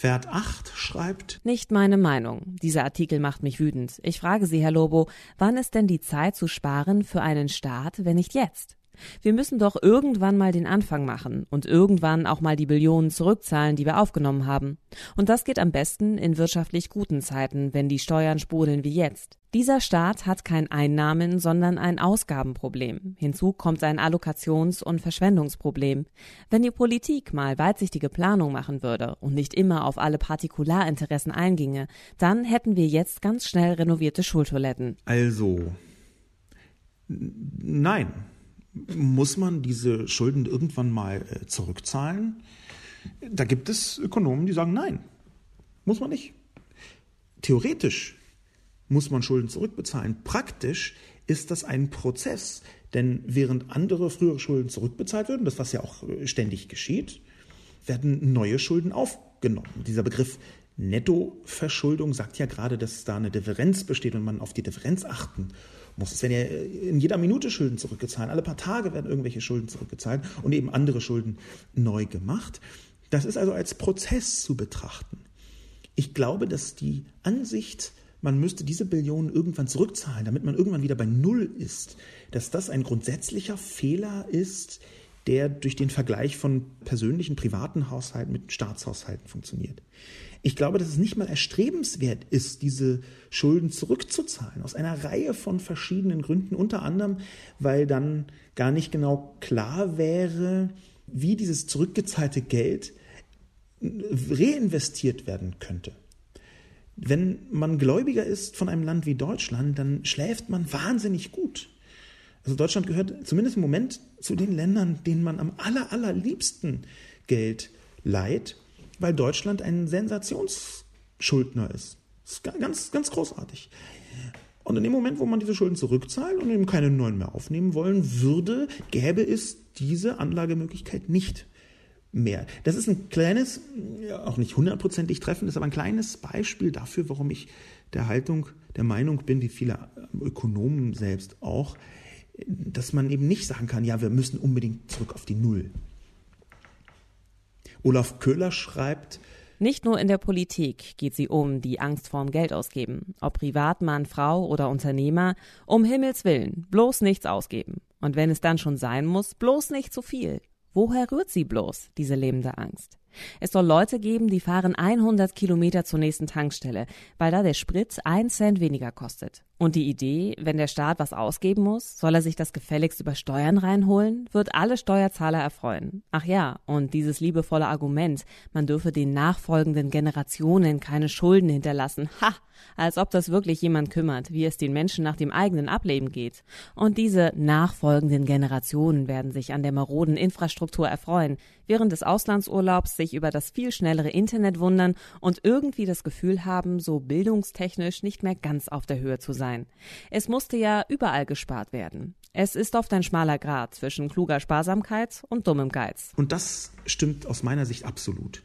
Wert 8 schreibt Nicht meine Meinung. Dieser Artikel macht mich wütend. Ich frage Sie, Herr Lobo, wann ist denn die Zeit zu sparen für einen Staat, wenn nicht jetzt? Wir müssen doch irgendwann mal den Anfang machen und irgendwann auch mal die Billionen zurückzahlen, die wir aufgenommen haben. Und das geht am besten in wirtschaftlich guten Zeiten, wenn die Steuern sprudeln wie jetzt. Dieser Staat hat kein Einnahmen, sondern ein Ausgabenproblem. Hinzu kommt ein Allokations- und Verschwendungsproblem. Wenn die Politik mal weitsichtige Planung machen würde und nicht immer auf alle Partikularinteressen einginge, dann hätten wir jetzt ganz schnell renovierte Schultoiletten. Also, nein, muss man diese Schulden irgendwann mal äh, zurückzahlen? Da gibt es Ökonomen, die sagen, nein, muss man nicht. Theoretisch muss man Schulden zurückbezahlen. Praktisch ist das ein Prozess, denn während andere frühere Schulden zurückbezahlt würden, das was ja auch äh, ständig geschieht, werden neue Schulden aufgenommen. Dieser Begriff Nettoverschuldung sagt ja gerade, dass da eine Differenz besteht und man auf die Differenz achten muss. Es werden ja in jeder Minute Schulden zurückgezahlt, alle paar Tage werden irgendwelche Schulden zurückgezahlt und eben andere Schulden neu gemacht. Das ist also als Prozess zu betrachten. Ich glaube, dass die Ansicht, man müsste diese Billionen irgendwann zurückzahlen, damit man irgendwann wieder bei Null ist, dass das ein grundsätzlicher Fehler ist, der durch den Vergleich von persönlichen privaten Haushalten mit Staatshaushalten funktioniert. Ich glaube, dass es nicht mal erstrebenswert ist, diese Schulden zurückzuzahlen, aus einer Reihe von verschiedenen Gründen, unter anderem, weil dann gar nicht genau klar wäre, wie dieses zurückgezahlte Geld reinvestiert werden könnte. Wenn man Gläubiger ist von einem Land wie Deutschland, dann schläft man wahnsinnig gut. Also Deutschland gehört zumindest im Moment zu den Ländern, denen man am aller, allerliebsten Geld leiht, weil Deutschland ein Sensationsschuldner ist. Das ist ganz, ganz großartig. Und in dem Moment, wo man diese Schulden zurückzahlt und eben keine neuen mehr aufnehmen wollen würde, gäbe es diese Anlagemöglichkeit nicht mehr. Das ist ein kleines, auch nicht hundertprozentig treffendes, aber ein kleines Beispiel dafür, warum ich der Haltung, der Meinung bin, wie viele Ökonomen selbst auch, dass man eben nicht sagen kann, ja, wir müssen unbedingt zurück auf die Null. Olaf Köhler schreibt, nicht nur in der Politik geht sie um die Angst vorm Geldausgeben. Ob Privatmann, Frau oder Unternehmer, um Himmels Willen, bloß nichts ausgeben. Und wenn es dann schon sein muss, bloß nicht zu viel. Woher rührt sie bloß, diese lebende Angst? Es soll Leute geben, die fahren 100 Kilometer zur nächsten Tankstelle, weil da der Sprit ein Cent weniger kostet. Und die Idee, wenn der Staat was ausgeben muss, soll er sich das gefälligst über Steuern reinholen, wird alle Steuerzahler erfreuen. Ach ja, und dieses liebevolle Argument, man dürfe den nachfolgenden Generationen keine Schulden hinterlassen, ha, als ob das wirklich jemand kümmert, wie es den Menschen nach dem eigenen Ableben geht. Und diese nachfolgenden Generationen werden sich an der maroden Infrastruktur erfreuen, während des Auslandsurlaubs sich über das viel schnellere Internet wundern und irgendwie das Gefühl haben, so bildungstechnisch nicht mehr ganz auf der Höhe zu sein. Es musste ja überall gespart werden. Es ist oft ein schmaler Grad zwischen kluger Sparsamkeit und dummem Geiz. Und das stimmt aus meiner Sicht absolut.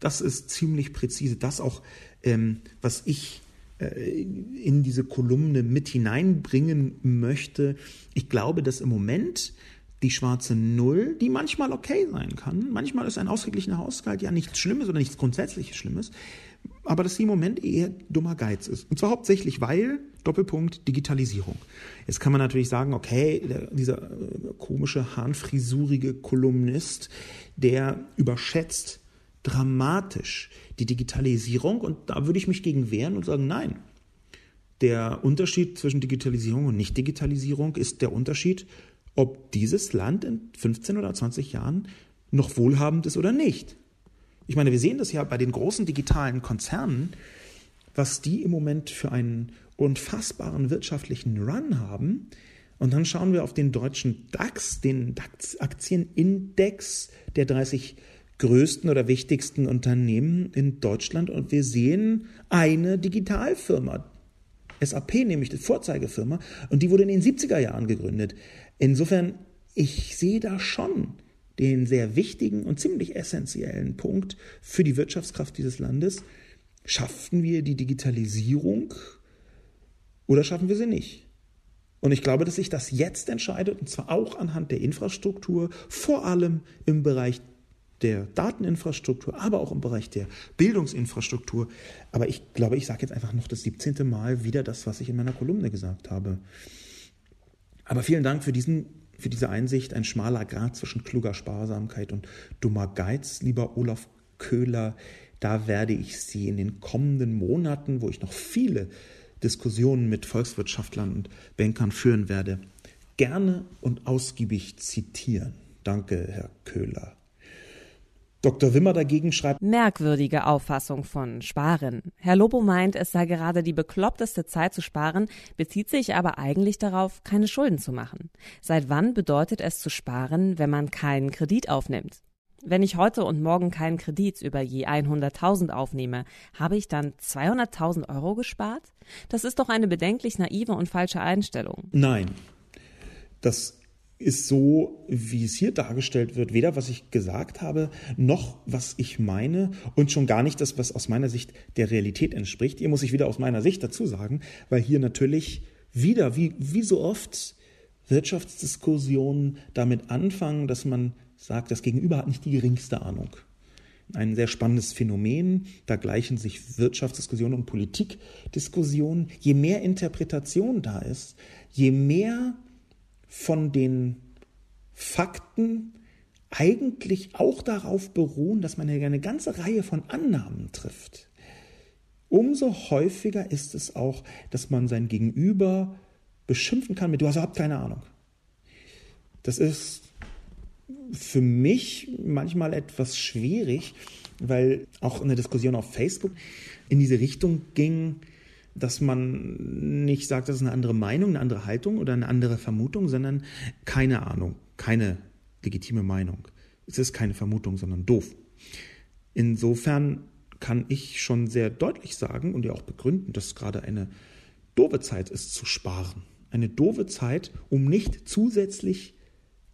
Das ist ziemlich präzise. Das auch, ähm, was ich äh, in diese Kolumne mit hineinbringen möchte. Ich glaube, dass im Moment die schwarze Null, die manchmal okay sein kann, manchmal ist ein ausgeglichener Haushalt ja nichts Schlimmes oder nichts grundsätzliches Schlimmes, aber dass sie im Moment eher dummer Geiz ist. Und zwar hauptsächlich, weil, Doppelpunkt, Digitalisierung. Jetzt kann man natürlich sagen, okay, der, dieser äh, komische, hahnfrisurige Kolumnist, der überschätzt dramatisch die Digitalisierung und da würde ich mich gegen wehren und sagen, nein. Der Unterschied zwischen Digitalisierung und Nicht-Digitalisierung ist der Unterschied, ob dieses Land in 15 oder 20 Jahren noch wohlhabend ist oder nicht. Ich meine, wir sehen das ja bei den großen digitalen Konzernen, was die im Moment für einen unfassbaren wirtschaftlichen Run haben. Und dann schauen wir auf den deutschen DAX, den DAX-Aktienindex der 30 größten oder wichtigsten Unternehmen in Deutschland und wir sehen eine Digitalfirma, SAP nämlich die Vorzeigefirma, und die wurde in den 70er Jahren gegründet. Insofern, ich sehe da schon den sehr wichtigen und ziemlich essentiellen Punkt für die Wirtschaftskraft dieses Landes. Schaffen wir die Digitalisierung oder schaffen wir sie nicht? Und ich glaube, dass sich das jetzt entscheidet, und zwar auch anhand der Infrastruktur, vor allem im Bereich der Dateninfrastruktur, aber auch im Bereich der Bildungsinfrastruktur. Aber ich glaube, ich sage jetzt einfach noch das 17. Mal wieder das, was ich in meiner Kolumne gesagt habe. Aber vielen Dank für diesen für diese Einsicht ein schmaler Grad zwischen kluger Sparsamkeit und dummer Geiz, lieber Olaf Köhler. Da werde ich Sie in den kommenden Monaten, wo ich noch viele Diskussionen mit Volkswirtschaftlern und Bankern führen werde, gerne und ausgiebig zitieren. Danke, Herr Köhler. Dr. Wimmer dagegen schreibt Merkwürdige Auffassung von Sparen. Herr Lobo meint, es sei gerade die bekloppteste Zeit zu sparen, bezieht sich aber eigentlich darauf, keine Schulden zu machen. Seit wann bedeutet es zu sparen, wenn man keinen Kredit aufnimmt? Wenn ich heute und morgen keinen Kredit über je 100.000 aufnehme, habe ich dann 200.000 Euro gespart? Das ist doch eine bedenklich naive und falsche Einstellung. Nein, das ist so, wie es hier dargestellt wird, weder was ich gesagt habe, noch was ich meine und schon gar nicht das, was aus meiner Sicht der Realität entspricht. Hier muss ich wieder aus meiner Sicht dazu sagen, weil hier natürlich wieder, wie, wie so oft, Wirtschaftsdiskussionen damit anfangen, dass man sagt, das Gegenüber hat nicht die geringste Ahnung. Ein sehr spannendes Phänomen, da gleichen sich Wirtschaftsdiskussionen und Politikdiskussionen. Je mehr Interpretation da ist, je mehr von den Fakten eigentlich auch darauf beruhen, dass man eine ganze Reihe von Annahmen trifft. Umso häufiger ist es auch, dass man sein Gegenüber beschimpfen kann mit, du hast überhaupt keine Ahnung. Das ist für mich manchmal etwas schwierig, weil auch eine Diskussion auf Facebook in diese Richtung ging, dass man nicht sagt, das ist eine andere Meinung, eine andere Haltung oder eine andere Vermutung, sondern keine Ahnung, keine legitime Meinung. Es ist keine Vermutung, sondern doof. Insofern kann ich schon sehr deutlich sagen und ja auch begründen, dass gerade eine doofe Zeit ist zu sparen. Eine doofe Zeit, um nicht zusätzlich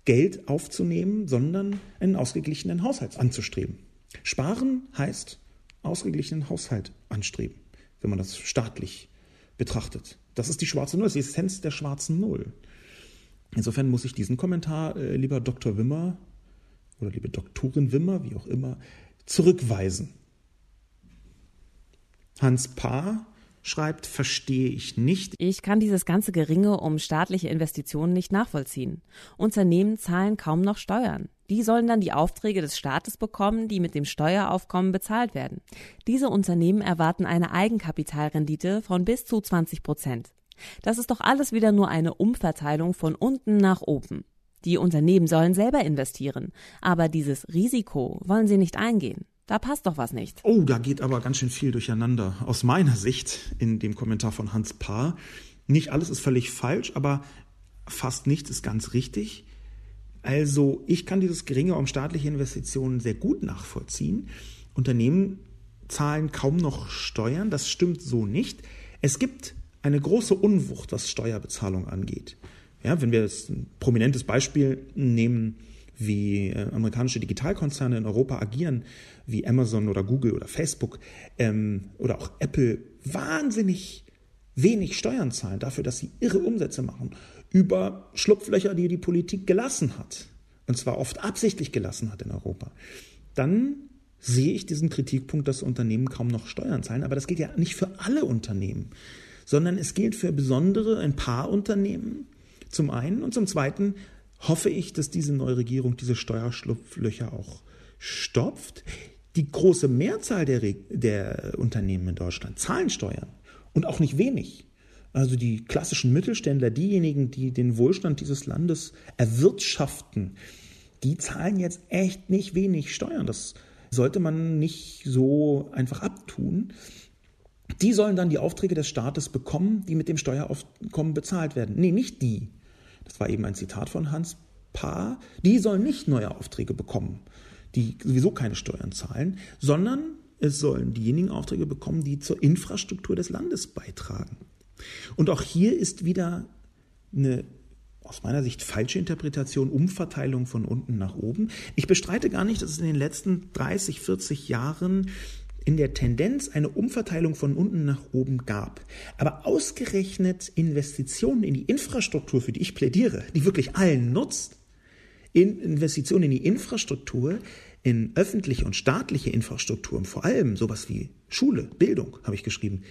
Geld aufzunehmen, sondern einen ausgeglichenen Haushalt anzustreben. Sparen heißt ausgeglichenen Haushalt anstreben, wenn man das staatlich betrachtet. Das ist die schwarze Null, das ist die Essenz der schwarzen Null. Insofern muss ich diesen Kommentar, äh, lieber Dr. Wimmer oder liebe Doktorin Wimmer, wie auch immer, zurückweisen. Hans Paar schreibt, verstehe ich nicht. Ich kann dieses ganze Geringe um staatliche Investitionen nicht nachvollziehen. Unternehmen zahlen kaum noch Steuern. Die sollen dann die Aufträge des Staates bekommen, die mit dem Steueraufkommen bezahlt werden. Diese Unternehmen erwarten eine Eigenkapitalrendite von bis zu 20 Prozent. Das ist doch alles wieder nur eine Umverteilung von unten nach oben. Die Unternehmen sollen selber investieren, aber dieses Risiko wollen sie nicht eingehen. Da passt doch was nicht. Oh, da geht aber ganz schön viel durcheinander. Aus meiner Sicht in dem Kommentar von Hans Paar. Nicht alles ist völlig falsch, aber fast nichts ist ganz richtig. Also ich kann dieses geringe um staatliche Investitionen sehr gut nachvollziehen. Unternehmen zahlen kaum noch Steuern, das stimmt so nicht. Es gibt eine große Unwucht, was Steuerbezahlung angeht. Ja, wenn wir jetzt ein prominentes Beispiel nehmen, wie äh, amerikanische Digitalkonzerne in Europa agieren, wie Amazon oder Google oder Facebook ähm, oder auch Apple, wahnsinnig wenig Steuern zahlen dafür, dass sie irre Umsätze machen, über Schlupflöcher, die die Politik gelassen hat, und zwar oft absichtlich gelassen hat in Europa, dann sehe ich diesen Kritikpunkt, dass Unternehmen kaum noch Steuern zahlen. Aber das gilt ja nicht für alle Unternehmen, sondern es gilt für besondere, ein paar Unternehmen zum einen und zum zweiten hoffe ich, dass diese neue Regierung diese Steuerschlupflöcher auch stopft. Die große Mehrzahl der, der Unternehmen in Deutschland zahlen Steuern und auch nicht wenig. Also die klassischen Mittelständler, diejenigen, die den Wohlstand dieses Landes erwirtschaften, die zahlen jetzt echt nicht wenig Steuern. Das sollte man nicht so einfach abtun. Die sollen dann die Aufträge des Staates bekommen, die mit dem Steueraufkommen bezahlt werden. Nee, nicht die das war eben ein Zitat von Hans Paar, die sollen nicht neue Aufträge bekommen, die sowieso keine Steuern zahlen, sondern es sollen diejenigen Aufträge bekommen, die zur Infrastruktur des Landes beitragen. Und auch hier ist wieder eine aus meiner Sicht falsche Interpretation, Umverteilung von unten nach oben. Ich bestreite gar nicht, dass es in den letzten 30, 40 Jahren in der Tendenz eine Umverteilung von unten nach oben gab. Aber ausgerechnet Investitionen in die Infrastruktur, für die ich plädiere, die wirklich allen nutzt, in Investitionen in die Infrastruktur, in öffentliche und staatliche Infrastrukturen, vor allem sowas wie Schule, Bildung, habe ich geschrieben,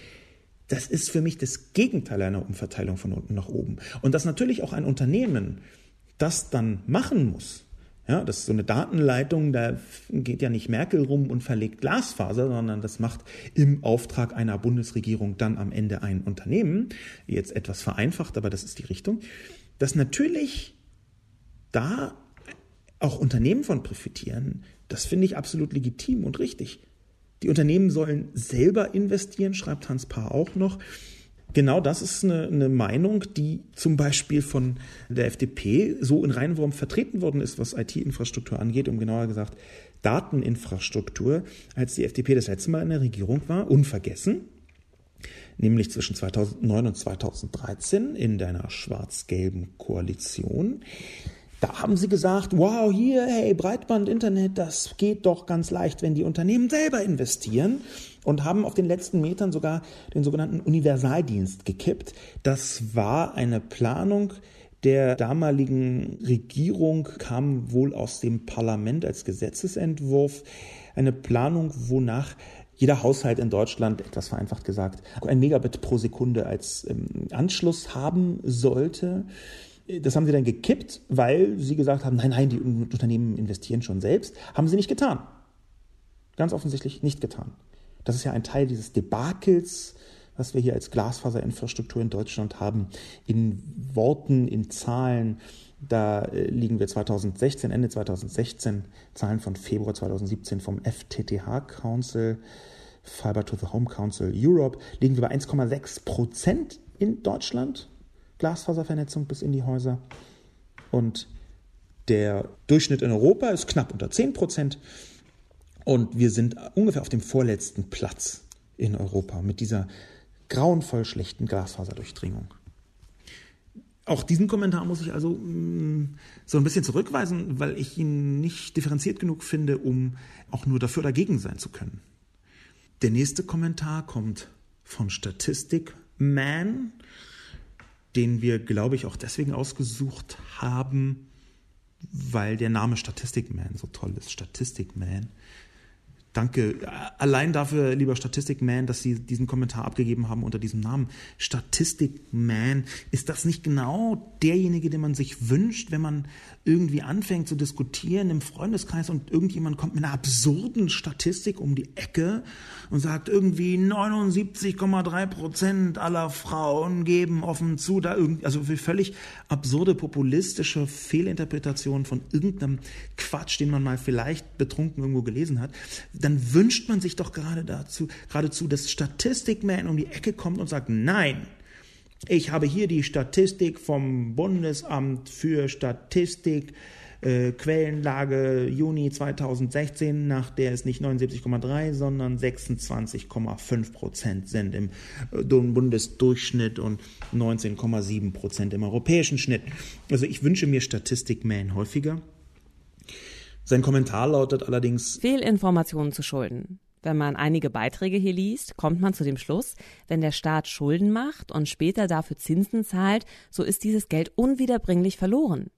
das ist für mich das Gegenteil einer Umverteilung von unten nach oben. Und dass natürlich auch ein Unternehmen das dann machen muss, ja, das ist so eine Datenleitung, da geht ja nicht Merkel rum und verlegt Glasfaser, sondern das macht im Auftrag einer Bundesregierung dann am Ende ein Unternehmen. Jetzt etwas vereinfacht, aber das ist die Richtung. Dass natürlich da auch Unternehmen von profitieren, das finde ich absolut legitim und richtig. Die Unternehmen sollen selber investieren, schreibt Hans Paar auch noch. Genau das ist eine, eine, Meinung, die zum Beispiel von der FDP so in Reinwurm vertreten worden ist, was IT-Infrastruktur angeht, um genauer gesagt Dateninfrastruktur, als die FDP das letzte Mal in der Regierung war, unvergessen, nämlich zwischen 2009 und 2013 in deiner schwarz-gelben Koalition. Da haben sie gesagt, wow, hier, hey, Breitband, Internet, das geht doch ganz leicht, wenn die Unternehmen selber investieren und haben auf den letzten Metern sogar den sogenannten Universaldienst gekippt. Das war eine Planung der damaligen Regierung, kam wohl aus dem Parlament als Gesetzesentwurf. Eine Planung, wonach jeder Haushalt in Deutschland, etwas vereinfacht gesagt, ein Megabit pro Sekunde als ähm, Anschluss haben sollte. Das haben sie dann gekippt, weil sie gesagt haben, nein, nein, die Unternehmen investieren schon selbst. Haben sie nicht getan. Ganz offensichtlich nicht getan. Das ist ja ein Teil dieses Debakels, was wir hier als Glasfaserinfrastruktur in Deutschland haben, in Worten, in Zahlen. Da äh, liegen wir 2016, Ende 2016, Zahlen von Februar 2017 vom FTTH Council, Fiber to the Home Council Europe, liegen wir bei 1,6 Prozent in Deutschland. Glasfaservernetzung bis in die Häuser. Und der Durchschnitt in Europa ist knapp unter 10 Prozent. Und wir sind ungefähr auf dem vorletzten Platz in Europa mit dieser grauenvoll schlechten Glasfaserdurchdringung. Auch diesen Kommentar muss ich also mm, so ein bisschen zurückweisen, weil ich ihn nicht differenziert genug finde, um auch nur dafür oder dagegen sein zu können. Der nächste Kommentar kommt von Statistik Man, den wir, glaube ich, auch deswegen ausgesucht haben, weil der Name Statistikman so toll ist. Statistikman. Danke allein dafür, lieber Statistikman, dass Sie diesen Kommentar abgegeben haben unter diesem Namen. Statistikman, ist das nicht genau derjenige, den man sich wünscht, wenn man irgendwie anfängt zu diskutieren im Freundeskreis und irgendjemand kommt mit einer absurden Statistik um die Ecke und sagt irgendwie 79,3 Prozent aller Frauen geben offen zu, da irgendwie, also völlig absurde populistische Fehlinterpretation von irgendeinem Quatsch, den man mal vielleicht betrunken irgendwo gelesen hat dann wünscht man sich doch gerade dazu, geradezu, dass Statistikman um die Ecke kommt und sagt, nein, ich habe hier die Statistik vom Bundesamt für Statistik, äh, Quellenlage Juni 2016, nach der es nicht 79,3, sondern 26,5 Prozent sind im äh, Bundesdurchschnitt und 19,7 Prozent im europäischen Schnitt. Also ich wünsche mir Statistikman häufiger. Sein Kommentar lautet allerdings Fehlinformationen zu Schulden. Wenn man einige Beiträge hier liest, kommt man zu dem Schluss, wenn der Staat Schulden macht und später dafür Zinsen zahlt, so ist dieses Geld unwiederbringlich verloren.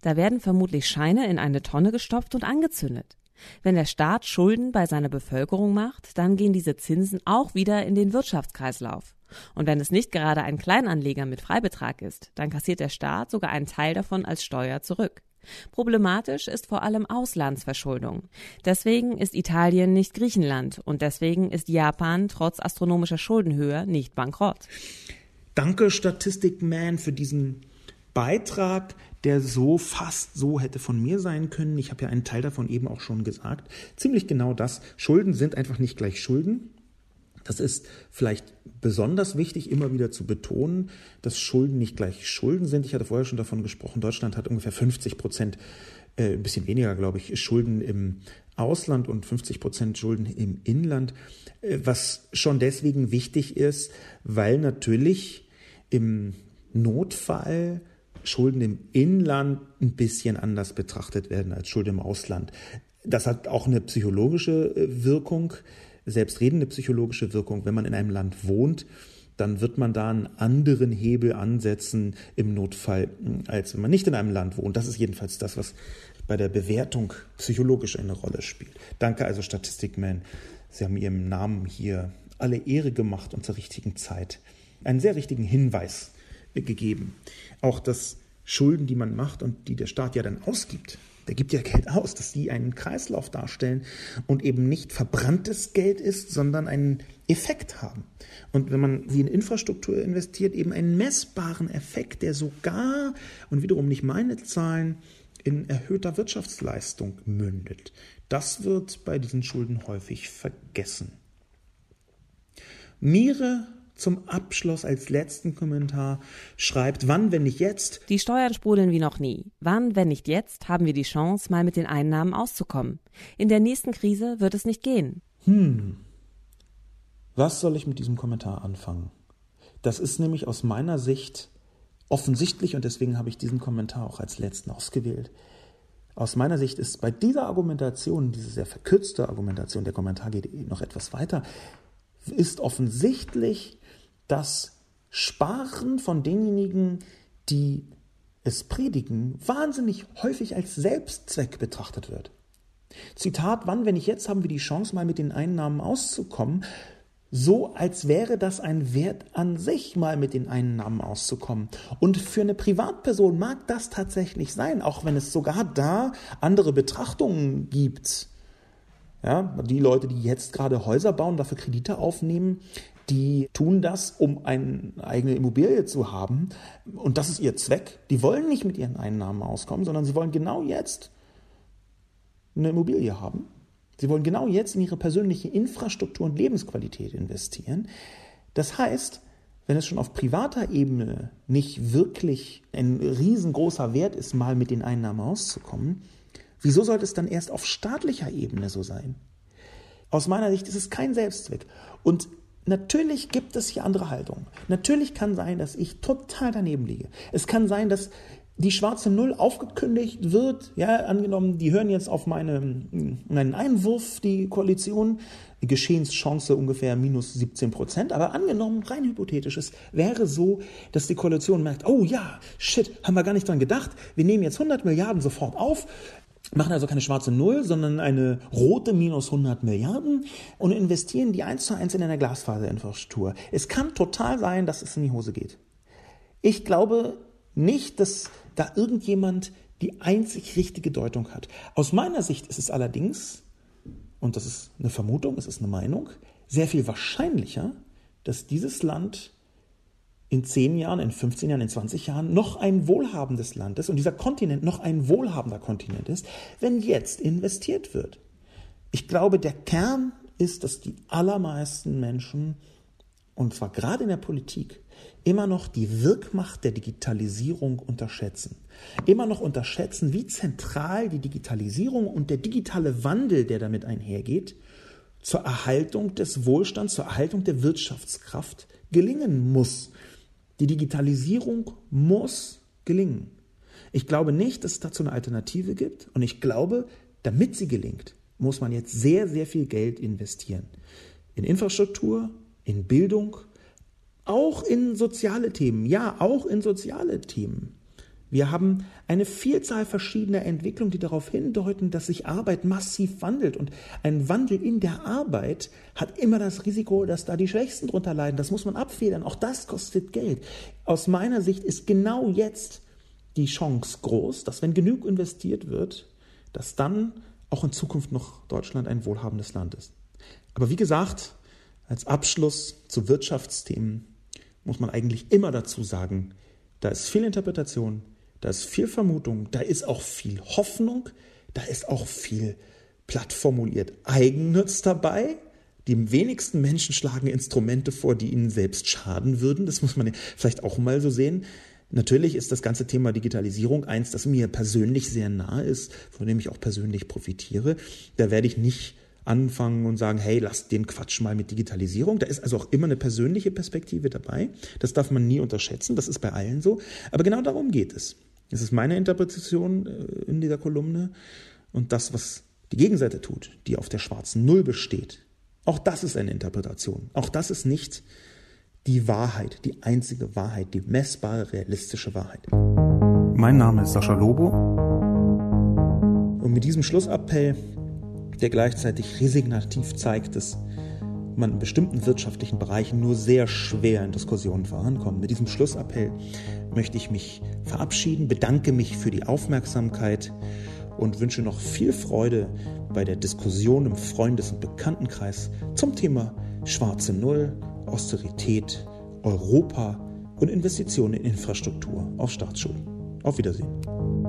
Da werden vermutlich Scheine in eine Tonne gestopft und angezündet. Wenn der Staat Schulden bei seiner Bevölkerung macht, dann gehen diese Zinsen auch wieder in den Wirtschaftskreislauf. Und wenn es nicht gerade ein Kleinanleger mit Freibetrag ist, dann kassiert der Staat sogar einen Teil davon als Steuer zurück. Problematisch ist vor allem Auslandsverschuldung. Deswegen ist Italien nicht Griechenland und deswegen ist Japan trotz astronomischer Schuldenhöhe nicht bankrott. Danke Statistikman für diesen Beitrag, der so fast so hätte von mir sein können. Ich habe ja einen Teil davon eben auch schon gesagt. Ziemlich genau das. Schulden sind einfach nicht gleich Schulden. Das ist vielleicht besonders wichtig, immer wieder zu betonen, dass Schulden nicht gleich Schulden sind. Ich hatte vorher schon davon gesprochen, Deutschland hat ungefähr 50 Prozent, äh, ein bisschen weniger, glaube ich, Schulden im Ausland und 50 Prozent Schulden im Inland, äh, was schon deswegen wichtig ist, weil natürlich im Notfall Schulden im Inland ein bisschen anders betrachtet werden als Schulden im Ausland. Das hat auch eine psychologische äh, Wirkung selbstredende psychologische Wirkung. Wenn man in einem Land wohnt, dann wird man da einen anderen Hebel ansetzen im Notfall, als wenn man nicht in einem Land wohnt. Das ist jedenfalls das, was bei der Bewertung psychologisch eine Rolle spielt. Danke also Statistikman. Sie haben Ihrem Namen hier alle Ehre gemacht und zur richtigen Zeit einen sehr richtigen Hinweis gegeben. Auch dass Schulden, die man macht und die der Staat ja dann ausgibt, der gibt ja Geld aus, dass sie einen Kreislauf darstellen und eben nicht verbranntes Geld ist, sondern einen Effekt haben. Und wenn man sie in Infrastruktur investiert, eben einen messbaren Effekt, der sogar, und wiederum nicht meine Zahlen, in erhöhter Wirtschaftsleistung mündet. Das wird bei diesen Schulden häufig vergessen. Mire zum Abschluss als letzten Kommentar schreibt, wann, wenn nicht jetzt? Die Steuern sprudeln wie noch nie. Wann, wenn nicht jetzt, haben wir die Chance, mal mit den Einnahmen auszukommen. In der nächsten Krise wird es nicht gehen. Hm. Was soll ich mit diesem Kommentar anfangen? Das ist nämlich aus meiner Sicht offensichtlich und deswegen habe ich diesen Kommentar auch als letzten ausgewählt. Aus meiner Sicht ist bei dieser Argumentation, diese sehr verkürzte Argumentation, der Kommentar geht noch etwas weiter, ist offensichtlich, dass Sparen von denjenigen, die es predigen, wahnsinnig häufig als Selbstzweck betrachtet wird. Zitat, wann, wenn nicht jetzt, haben wir die Chance, mal mit den Einnahmen auszukommen, so als wäre das ein Wert an sich, mal mit den Einnahmen auszukommen. Und für eine Privatperson mag das tatsächlich sein, auch wenn es sogar da andere Betrachtungen gibt. Ja, die Leute, die jetzt gerade Häuser bauen, dafür Kredite aufnehmen, die tun das, um eine eigene Immobilie zu haben. Und das ist ihr Zweck. Die wollen nicht mit ihren Einnahmen auskommen, sondern sie wollen genau jetzt eine Immobilie haben. Sie wollen genau jetzt in ihre persönliche Infrastruktur und Lebensqualität investieren. Das heißt, wenn es schon auf privater Ebene nicht wirklich ein riesengroßer Wert ist, mal mit den Einnahmen auszukommen, wieso sollte es dann erst auf staatlicher Ebene so sein? Aus meiner Sicht ist es kein Selbstzweck. Und natürlich gibt es hier andere Haltungen. Natürlich kann sein, dass ich total daneben liege. Es kann sein, dass die schwarze Null aufgekündigt wird, ja, angenommen, die hören jetzt auf meine, meinen Einwurf, die Koalition, Geschehenschance ungefähr minus 17 Prozent, aber angenommen, rein hypothetisch, es wäre so, dass die Koalition merkt, oh ja, shit, haben wir gar nicht dran gedacht, wir nehmen jetzt 100 Milliarden sofort auf, machen also keine schwarze Null, sondern eine rote minus 100 Milliarden und investieren die eins zu eins in eine Glasfaserinfrastruktur. Es kann total sein, dass es in die Hose geht. Ich glaube nicht, dass da irgendjemand die einzig richtige Deutung hat. Aus meiner Sicht ist es allerdings, und das ist eine Vermutung, es ist eine Meinung, sehr viel wahrscheinlicher, dass dieses Land in 10 Jahren, in 15 Jahren, in 20 Jahren noch ein wohlhabendes Land ist und dieser Kontinent noch ein wohlhabender Kontinent ist, wenn jetzt investiert wird. Ich glaube, der Kern ist, dass die allermeisten Menschen, und zwar gerade in der Politik, immer noch die Wirkmacht der Digitalisierung unterschätzen. Immer noch unterschätzen, wie zentral die Digitalisierung und der digitale Wandel, der damit einhergeht, zur Erhaltung des Wohlstands, zur Erhaltung der Wirtschaftskraft gelingen muss. Die Digitalisierung muss gelingen. Ich glaube nicht, dass es dazu eine Alternative gibt und ich glaube, damit sie gelingt, muss man jetzt sehr, sehr viel Geld investieren. In Infrastruktur, in Bildung, auch in soziale Themen, ja, auch in soziale Themen. Wir haben eine Vielzahl verschiedener Entwicklungen, die darauf hindeuten, dass sich Arbeit massiv wandelt. Und ein Wandel in der Arbeit hat immer das Risiko, dass da die Schwächsten drunter leiden. Das muss man abfedern. Auch das kostet Geld. Aus meiner Sicht ist genau jetzt die Chance groß, dass wenn genug investiert wird, dass dann auch in Zukunft noch Deutschland ein wohlhabendes Land ist. Aber wie gesagt, als Abschluss zu Wirtschaftsthemen muss man eigentlich immer dazu sagen, da ist viel Interpretation, da ist viel Vermutung, da ist auch viel Hoffnung, da ist auch viel platt formuliert Eigennutz dabei. Die wenigsten Menschen schlagen Instrumente vor, die ihnen selbst schaden würden. Das muss man vielleicht auch mal so sehen. Natürlich ist das ganze Thema Digitalisierung eins, das mir persönlich sehr nahe ist, von dem ich auch persönlich profitiere. Da werde ich nicht anfangen und sagen, hey, lass den Quatsch mal mit Digitalisierung. Da ist also auch immer eine persönliche Perspektive dabei. Das darf man nie unterschätzen. Das ist bei allen so. Aber genau darum geht es. Das ist meine Interpretation äh, in dieser Kolumne. Und das, was die Gegenseite tut, die auf der schwarzen Null besteht, auch das ist eine Interpretation. Auch das ist nicht die Wahrheit, die einzige Wahrheit, die messbare, realistische Wahrheit. Mein Name ist Sascha Lobo. Und mit diesem Schlussappell der gleichzeitig resignativ zeigt, dass man in bestimmten wirtschaftlichen Bereichen nur sehr schwer in Diskussionen vorankommt. Mit diesem Schlussappell möchte ich mich verabschieden, bedanke mich für die Aufmerksamkeit und wünsche noch viel Freude bei der Diskussion im Freundes- und Bekanntenkreis zum Thema schwarze Null, Austerität, Europa und Investitionen in Infrastruktur auf Staatsschulen. Auf Wiedersehen.